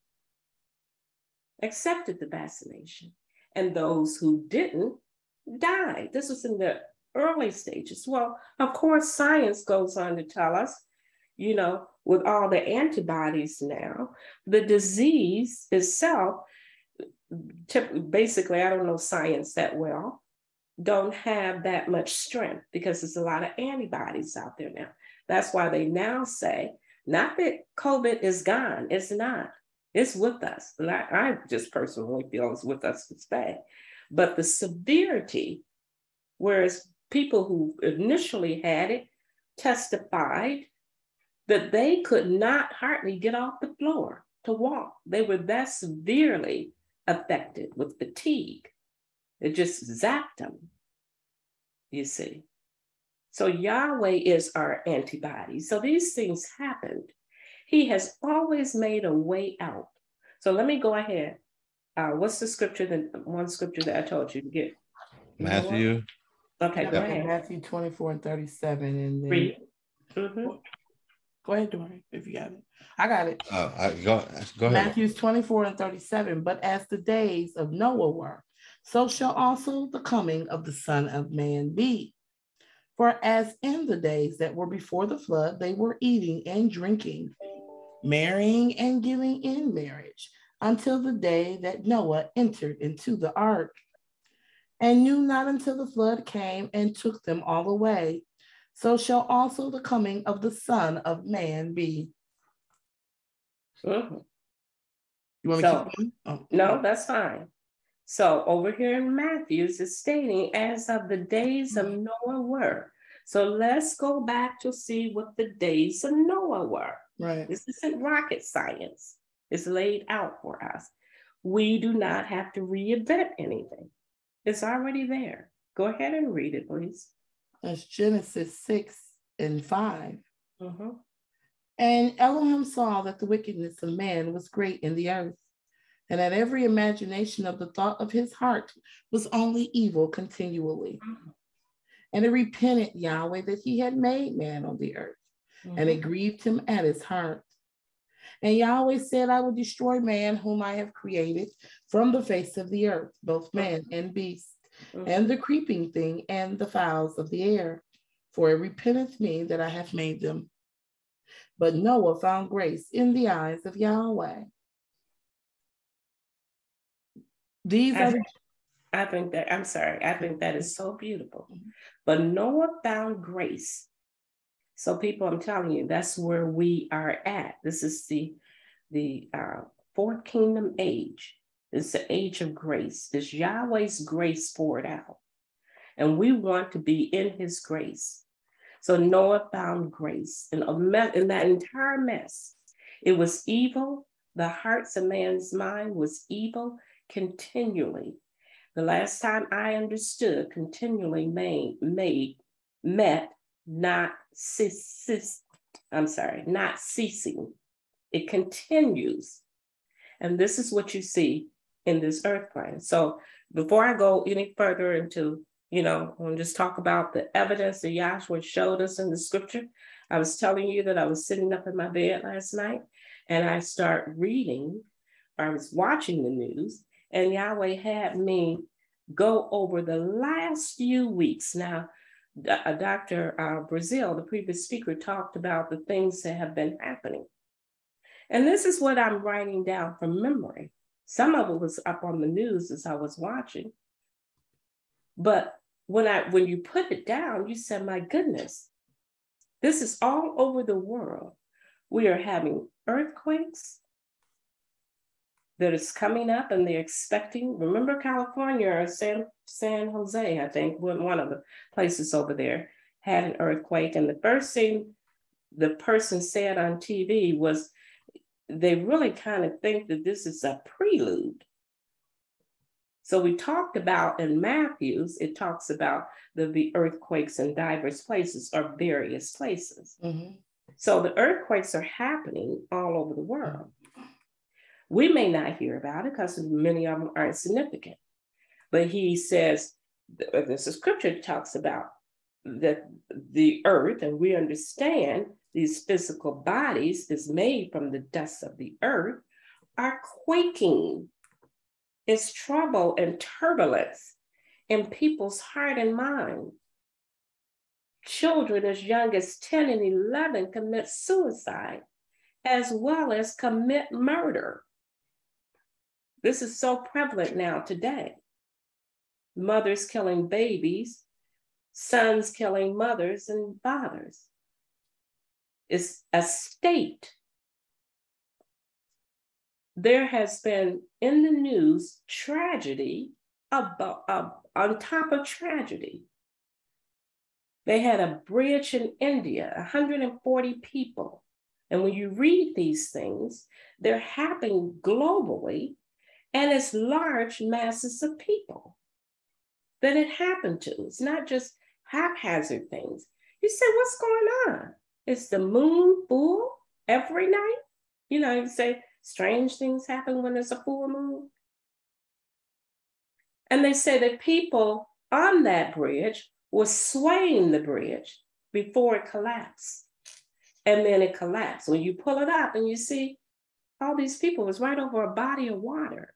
accepted the vaccination. And those who didn't died. This was in the early stages. Well, of course, science goes on to tell us, you know, with all the antibodies now, the disease itself, basically, I don't know science that well, don't have that much strength because there's a lot of antibodies out there now. That's why they now say, not that COVID is gone, it's not. It's with us. And I, I just personally feel it's with us to stay. But the severity, whereas people who initially had it testified that they could not hardly get off the floor to walk. They were that severely affected with fatigue. It just zapped them, you see. So Yahweh is our antibody. So these things happened. He has always made a way out. So let me go ahead. Uh, what's the scripture that one scripture that I told you to get? Matthew. Okay, go ahead. Matthew 24 and 37. And then Read. Mm-hmm. go ahead, Dorian, if you got it. I got it. Uh, I, go, go ahead. Matthew's 24 and 37. But as the days of Noah were, so shall also the coming of the Son of Man be. For as in the days that were before the flood, they were eating and drinking, marrying and giving in marriage, until the day that Noah entered into the ark, and knew not until the flood came and took them all away. So shall also the coming of the Son of Man be. Mhm. You want me So- to keep going? Oh. No, that's fine. So over here in Matthews, it's stating as of the days of Noah were. So let's go back to see what the days of Noah were. Right. This isn't rocket science. It's laid out for us. We do not have to reinvent anything. It's already there. Go ahead and read it, please. That's Genesis 6 and 5. Mhm. And Elohim saw that the wickedness of man was great in the earth, and that every imagination of the thought of his heart was only evil continually. Mm-hmm. And it repented Yahweh that he had made man on the earth, and it mm-hmm. grieved him at his heart. And Yahweh said, I will destroy man whom I have created from the face of the earth, both man mm-hmm. and beast, Mhm. and the creeping thing and the fowls of the air, for it repenteth me that I have made them. But Noah found grace in the eyes of Yahweh. These I are the think, I think that, I'm sorry, I think that is so beautiful. Mhm. But Noah found grace. So people, I'm telling you, that's where we are at. This is the, the uh, fourth kingdom age. It's the age of grace. It's Yahweh's grace poured out. And we want to be in his grace. So Noah found grace in, a me- in that entire mess. It was evil. The hearts of man's mind was evil continually. The last time I understood, continually made, made, met, not cease, I'm sorry, not ceasing. It continues. And this is what you see in this earth plane. So before I go any further into, you know, I'll just talk about the evidence that Yahshua showed us in the scripture. I was telling you that I was sitting up in my bed last night and I start reading, or I was watching the news, and Yahweh had me go over the last few weeks. Now, uh, Dr. Uh, Brazil, the previous speaker, talked about the things that have been happening. And this is what I'm writing down from memory. Some of it was up on the news as I was watching. But when I when you put it down, you said, my goodness, this is all over the world. We are having earthquakes that is coming up and they're expecting. Remember California or San, San Jose, I think, one one of the places over there had an earthquake. And the first thing the person said on TV was they really kind of think that this is a prelude. So we talked about in Matthews, it talks about the, the earthquakes in diverse places or various places. Mhm. So the earthquakes are happening all over the world. We may not hear about it because many of them aren't significant. But he says, uh, there's a scripture talks about that the earth, and we understand these physical bodies is made from the dust of the earth, are quaking. It's trouble and turbulence in people's heart and mind. Children as young as 10 and 11 commit suicide as well as commit murder. This is so prevalent now today. Mothers killing babies, sons killing mothers and fathers. It's a state. There has been in the news tragedy about, uh, on top of tragedy. They had a bridge in India, 140 people. And when you read these things, they're happening globally, and it's large masses of people that it happened to. It's not just haphazard things. You say, what's going on? Is the moon full every night? You know, you say strange things happen when there's a full moon. And they say that people on that bridge were swaying the bridge before it collapsed. And then it collapsed. When you pull it up and you see all these people was right over a body of water.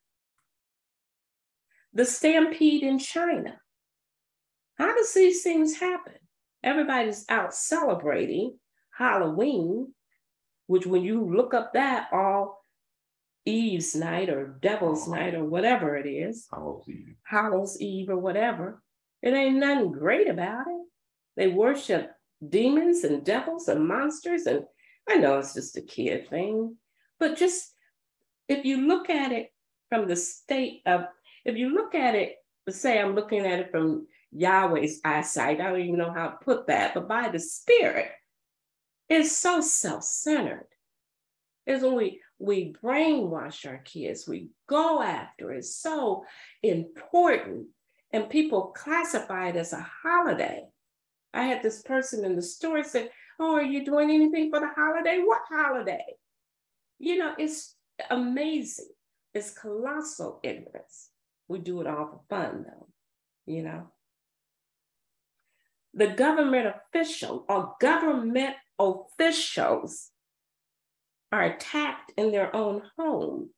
The stampede in China. How does these things happen? Everybody's out celebrating Halloween, which when you look up that, all Eve's night or Devil's oh. night or whatever it is, Hallows Eve. Hallows Eve or whatever, it ain't nothing great about it. They worship demons and devils and monsters. And I know it's just a kid thing, but just if you look at it from the state of, if you look at it, say I'm looking at it from Yahweh's eyesight, I don't even know how to put that, but by the Spirit, it's so self-centered. It's when we we brainwash our kids, we go after it. It's so important. And people classify it as a holiday. I had this person in the store say, Oh, are you doing anything for the holiday? What holiday? You know, it's amazing. It's colossal ignorance. We do it all for fun, though, you know. The government official or government officials are attacked in their own home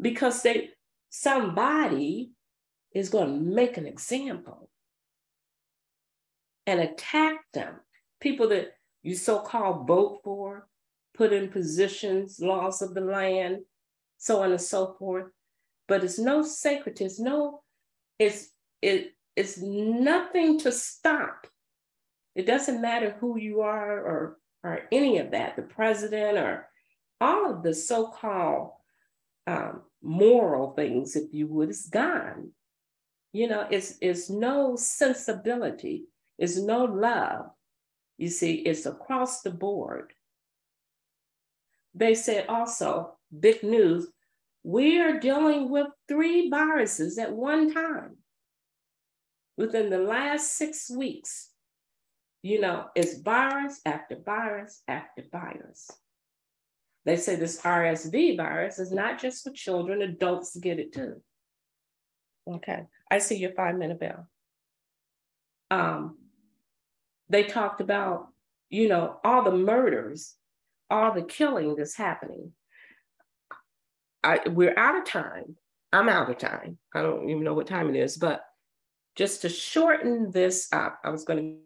because they somebody is going to make an example and attack them. People that you so-called vote for, put in positions, laws of the land, so on and so forth. But it's no sacred, it's no, it's it, it's nothing to stop it doesn't matter who you are or, or any of that, the president or all of the so called um, moral things, if you would, is gone. You know, it's, it's no sensibility, it's no love. You see, it's across the board. They said also, big news, we are dealing with three viruses at one time. Within the last six weeks, you know, it's virus after virus after virus. They say this RSV virus is not just for children, adults get it too. Okay, I see your five minute bell. Um, they talked about, you know, all the murders, all the killing that's happening. I, we're out of time. I'm out of time. I don't even know what time it is, but just to shorten this up, I was going to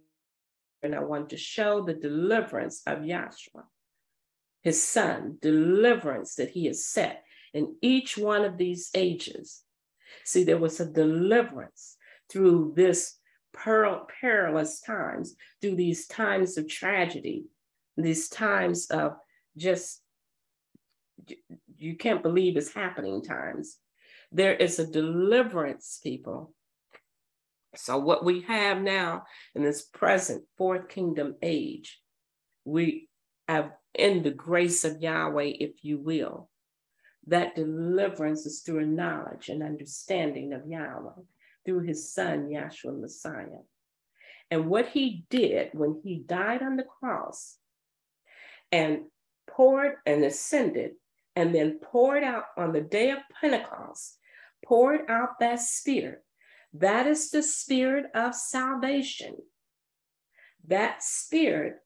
and I want to show the deliverance of Yahshua, his son, deliverance that he has set in each one of these ages. See, there was a deliverance through this peril, perilous times, through these times of tragedy, these times of just, you can't believe it's happening times. There is a deliverance, people, so, what we have now in this present fourth kingdom age, we have in the grace of Yahweh, if you will, that deliverance is through a knowledge and understanding of Yahweh through his son, Yahshua Messiah. And what he did when he died on the cross and poured and ascended and then poured out on the day of Pentecost, poured out that spirit that is the spirit of salvation. That spirit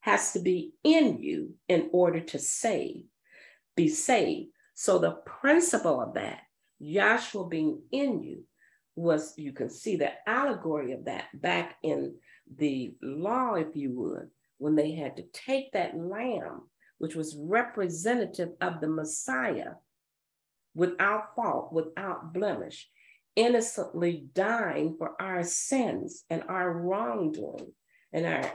has to be in you in order to save, be saved. So the principle of that, Yahshua being in you, was, you can see the allegory of that back in the law, if you would, when they had to take that lamb, which was representative of the Messiah, without fault, without blemish, innocently dying for our sins and our wrongdoing and our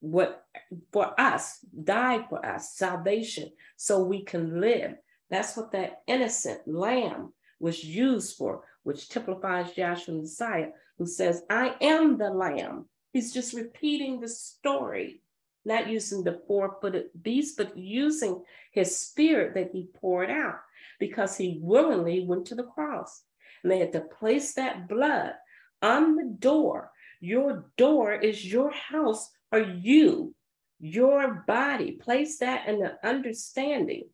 what for us died for us salvation so we can live. That's what that innocent lamb was used for which typifies Yahshua messiah who says i am the lamb. He's just repeating the story not using the four-footed beast but using his spirit that he poured out because he willingly went to the cross and they had to place that blood on the door your door is your house or you, your body. Place that in the understanding.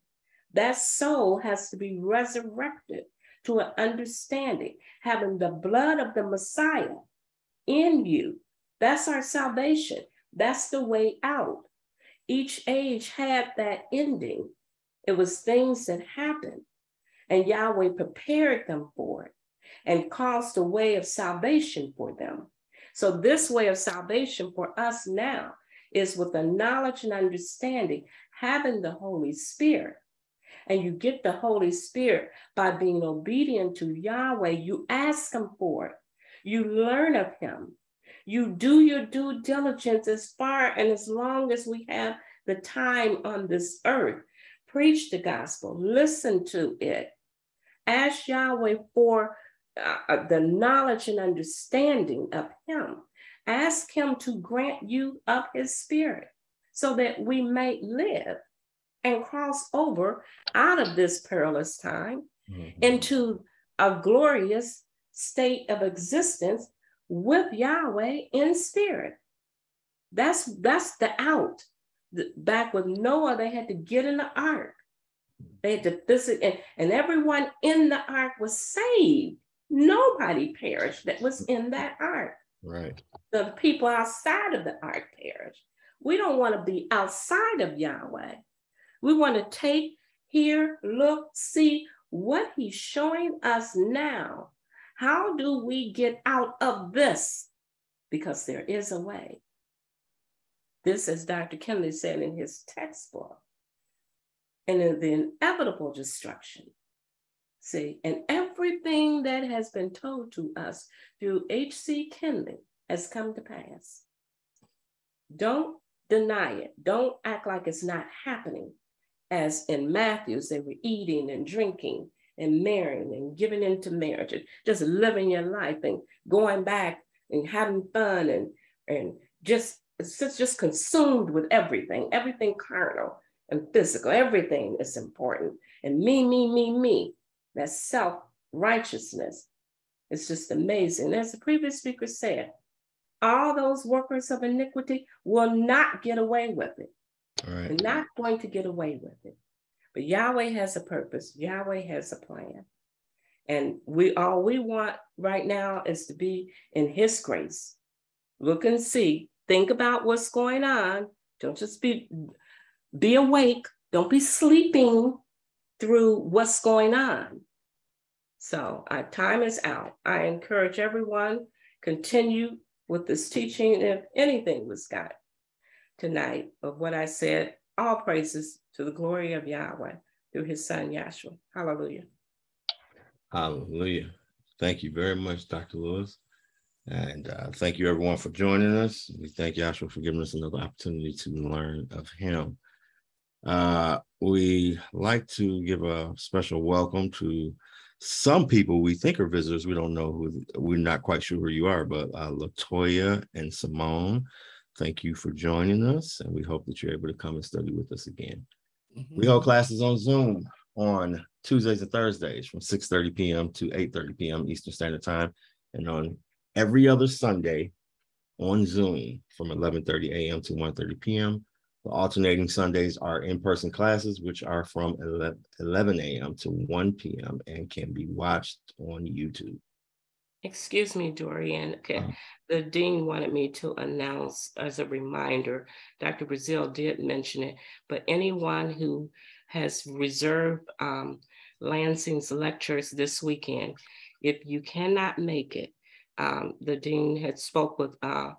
That soul has to be resurrected to an understanding, having the blood of the Messiah in you. That's our salvation. That's the way out. Each age had that ending. It was things that happened, and Yahweh prepared them for it and caused a way of salvation for them. So, this way of salvation for us now is with the knowledge and understanding, having the Holy Spirit. And you get the Holy Spirit by being obedient to Yahweh. You ask Him for it, you learn of Him, you do your due diligence as far and as long as we have the time on this earth. Preach the gospel, listen to it. Ask Yahweh for uh, the knowledge and understanding of Him. Ask Him to grant you of His Spirit so that we may live and cross over out of this perilous time mm-hmm. into a glorious state of existence with Yahweh in spirit. That's that's the out. Back with Noah, they had to get in the ark. They had to visit, and, and everyone in the ark was saved nobody perished that was in that ark. Right. The people outside of the ark perished. We don't want to be outside of Yahweh. We want to take, hear, look, see what he's showing us now. How do we get out of this? Because there is a way. This, as Dr. Kinley said in his textbook, and in the inevitable destruction See, and everything that has been told to us through H.C. Kinley has come to pass. Don't deny it. Don't act like it's not happening. As in Matthew's, they were eating and drinking and marrying and giving into marriage and just living your life and going back and having fun and, and just, just, just consumed with everything, everything carnal and physical, everything is important. And me, me, me, me that self righteousness. It's just amazing. As the previous speaker said, all those workers of iniquity will not get away with it. Right. They're not going to get away with it. But Yahweh has a purpose. Yahweh has a plan. And we all we want right now is to be in his grace. Look and see. Think about what's going on. Don't just be be awake. Don't be sleeping through what's going on. So our time is out. I encourage everyone continue with this teaching. If anything was got tonight of what I said, all praises to the glory of Yahweh through his son Yahshua. Hallelujah. Hallelujah. Thank you very much, Dr. Lewis. And uh, thank you everyone for joining us. We thank Yahshua for giving us another opportunity to learn of him. Uh, we like to give a special welcome to some people we think are visitors. We don't know who, we're not quite sure who you are, but uh, Latoya and Simone, thank you for joining us. And we hope that you're able to come and study with us again. Mm-hmm. We hold classes on Zoom on Tuesdays and Thursdays from 6 30 p.m. to 8 30 p.m. Eastern Standard Time, and on every other Sunday on Zoom from 11 30 a.m. to 1 30 p.m. The alternating Sundays are in-person classes, which are from 11 a.m. to 1 p.m. and can be watched on YouTube. Excuse me, Dorian. Okay. Uh, the dean wanted me to announce as a reminder, Dr. Brazil did mention it, but anyone who has reserved um, Lansing's lectures this weekend, if you cannot make it, um, the dean had spoke with uh,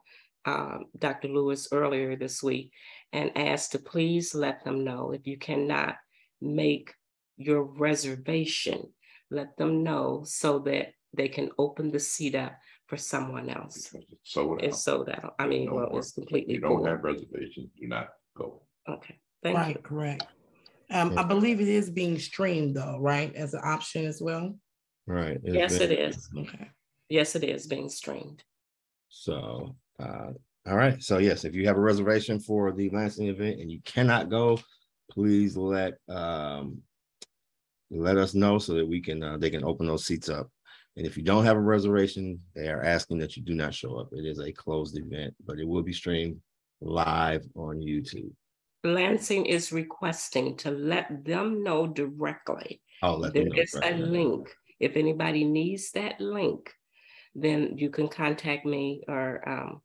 uh, Dr. Lewis earlier this week and asked to please let them know if you cannot make your reservation, let them know so that they can open the seat up for someone else. Because it's sold out. It's sold out. I mean, No well, more. it's completely You don't full. have reservations, do not go. Okay, thank you. Right, correct. Um, I believe it is being streamed though, right, as an option as well? Right. it's Yes, been- it is. Okay. Yes, it is being streamed. So, uh, all right. So yes, if you have a reservation for the Lansing event and you cannot go, please let um let us know so that we can uh, they can open those seats up. And if you don't have a reservation, they are asking that you do not show up. It is a closed event, but it will be streamed live on YouTube. Lansing is requesting to let them know directly. I'll let them know. is a link. If anybody needs that link, then you can contact me or um,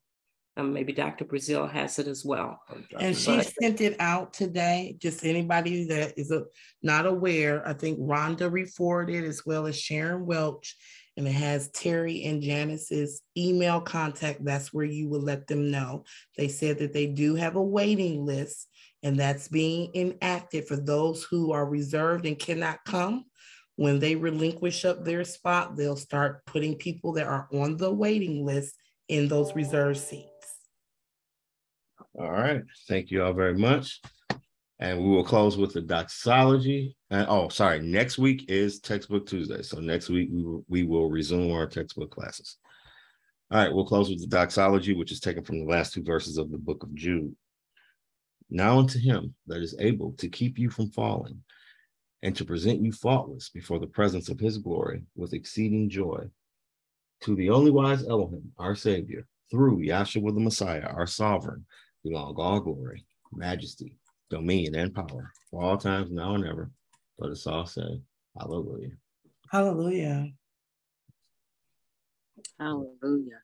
um, maybe Dr. Brazil has it as well. And she Right. sent it out today, just anybody that is uh, not aware, I think Rhonda reported as well as Sharon Welch. And it has Terry and Janice's email contact. That's where you will let them know. They said that they do have a waiting list and that's being enacted for those who are reserved and cannot come. When they relinquish up their spot, they'll start putting people that are on the waiting list in those reserved seats. All right. Thank you all very much. And we will close with the doxology. And oh, sorry, next week is textbook Tuesday. So next week we will, we will resume our textbook classes. All right, we'll close with the doxology, which is taken from the last two verses of the book of Jude. Now unto him that is able to keep you from falling and to present you faultless before the presence of his glory with exceeding joy. To the only wise Elohim, our Savior, through Yahshua the Messiah, our sovereign, belong all glory, majesty, dominion, and power for all times now and ever. Let us all say, Hallelujah. Hallelujah. Hallelujah.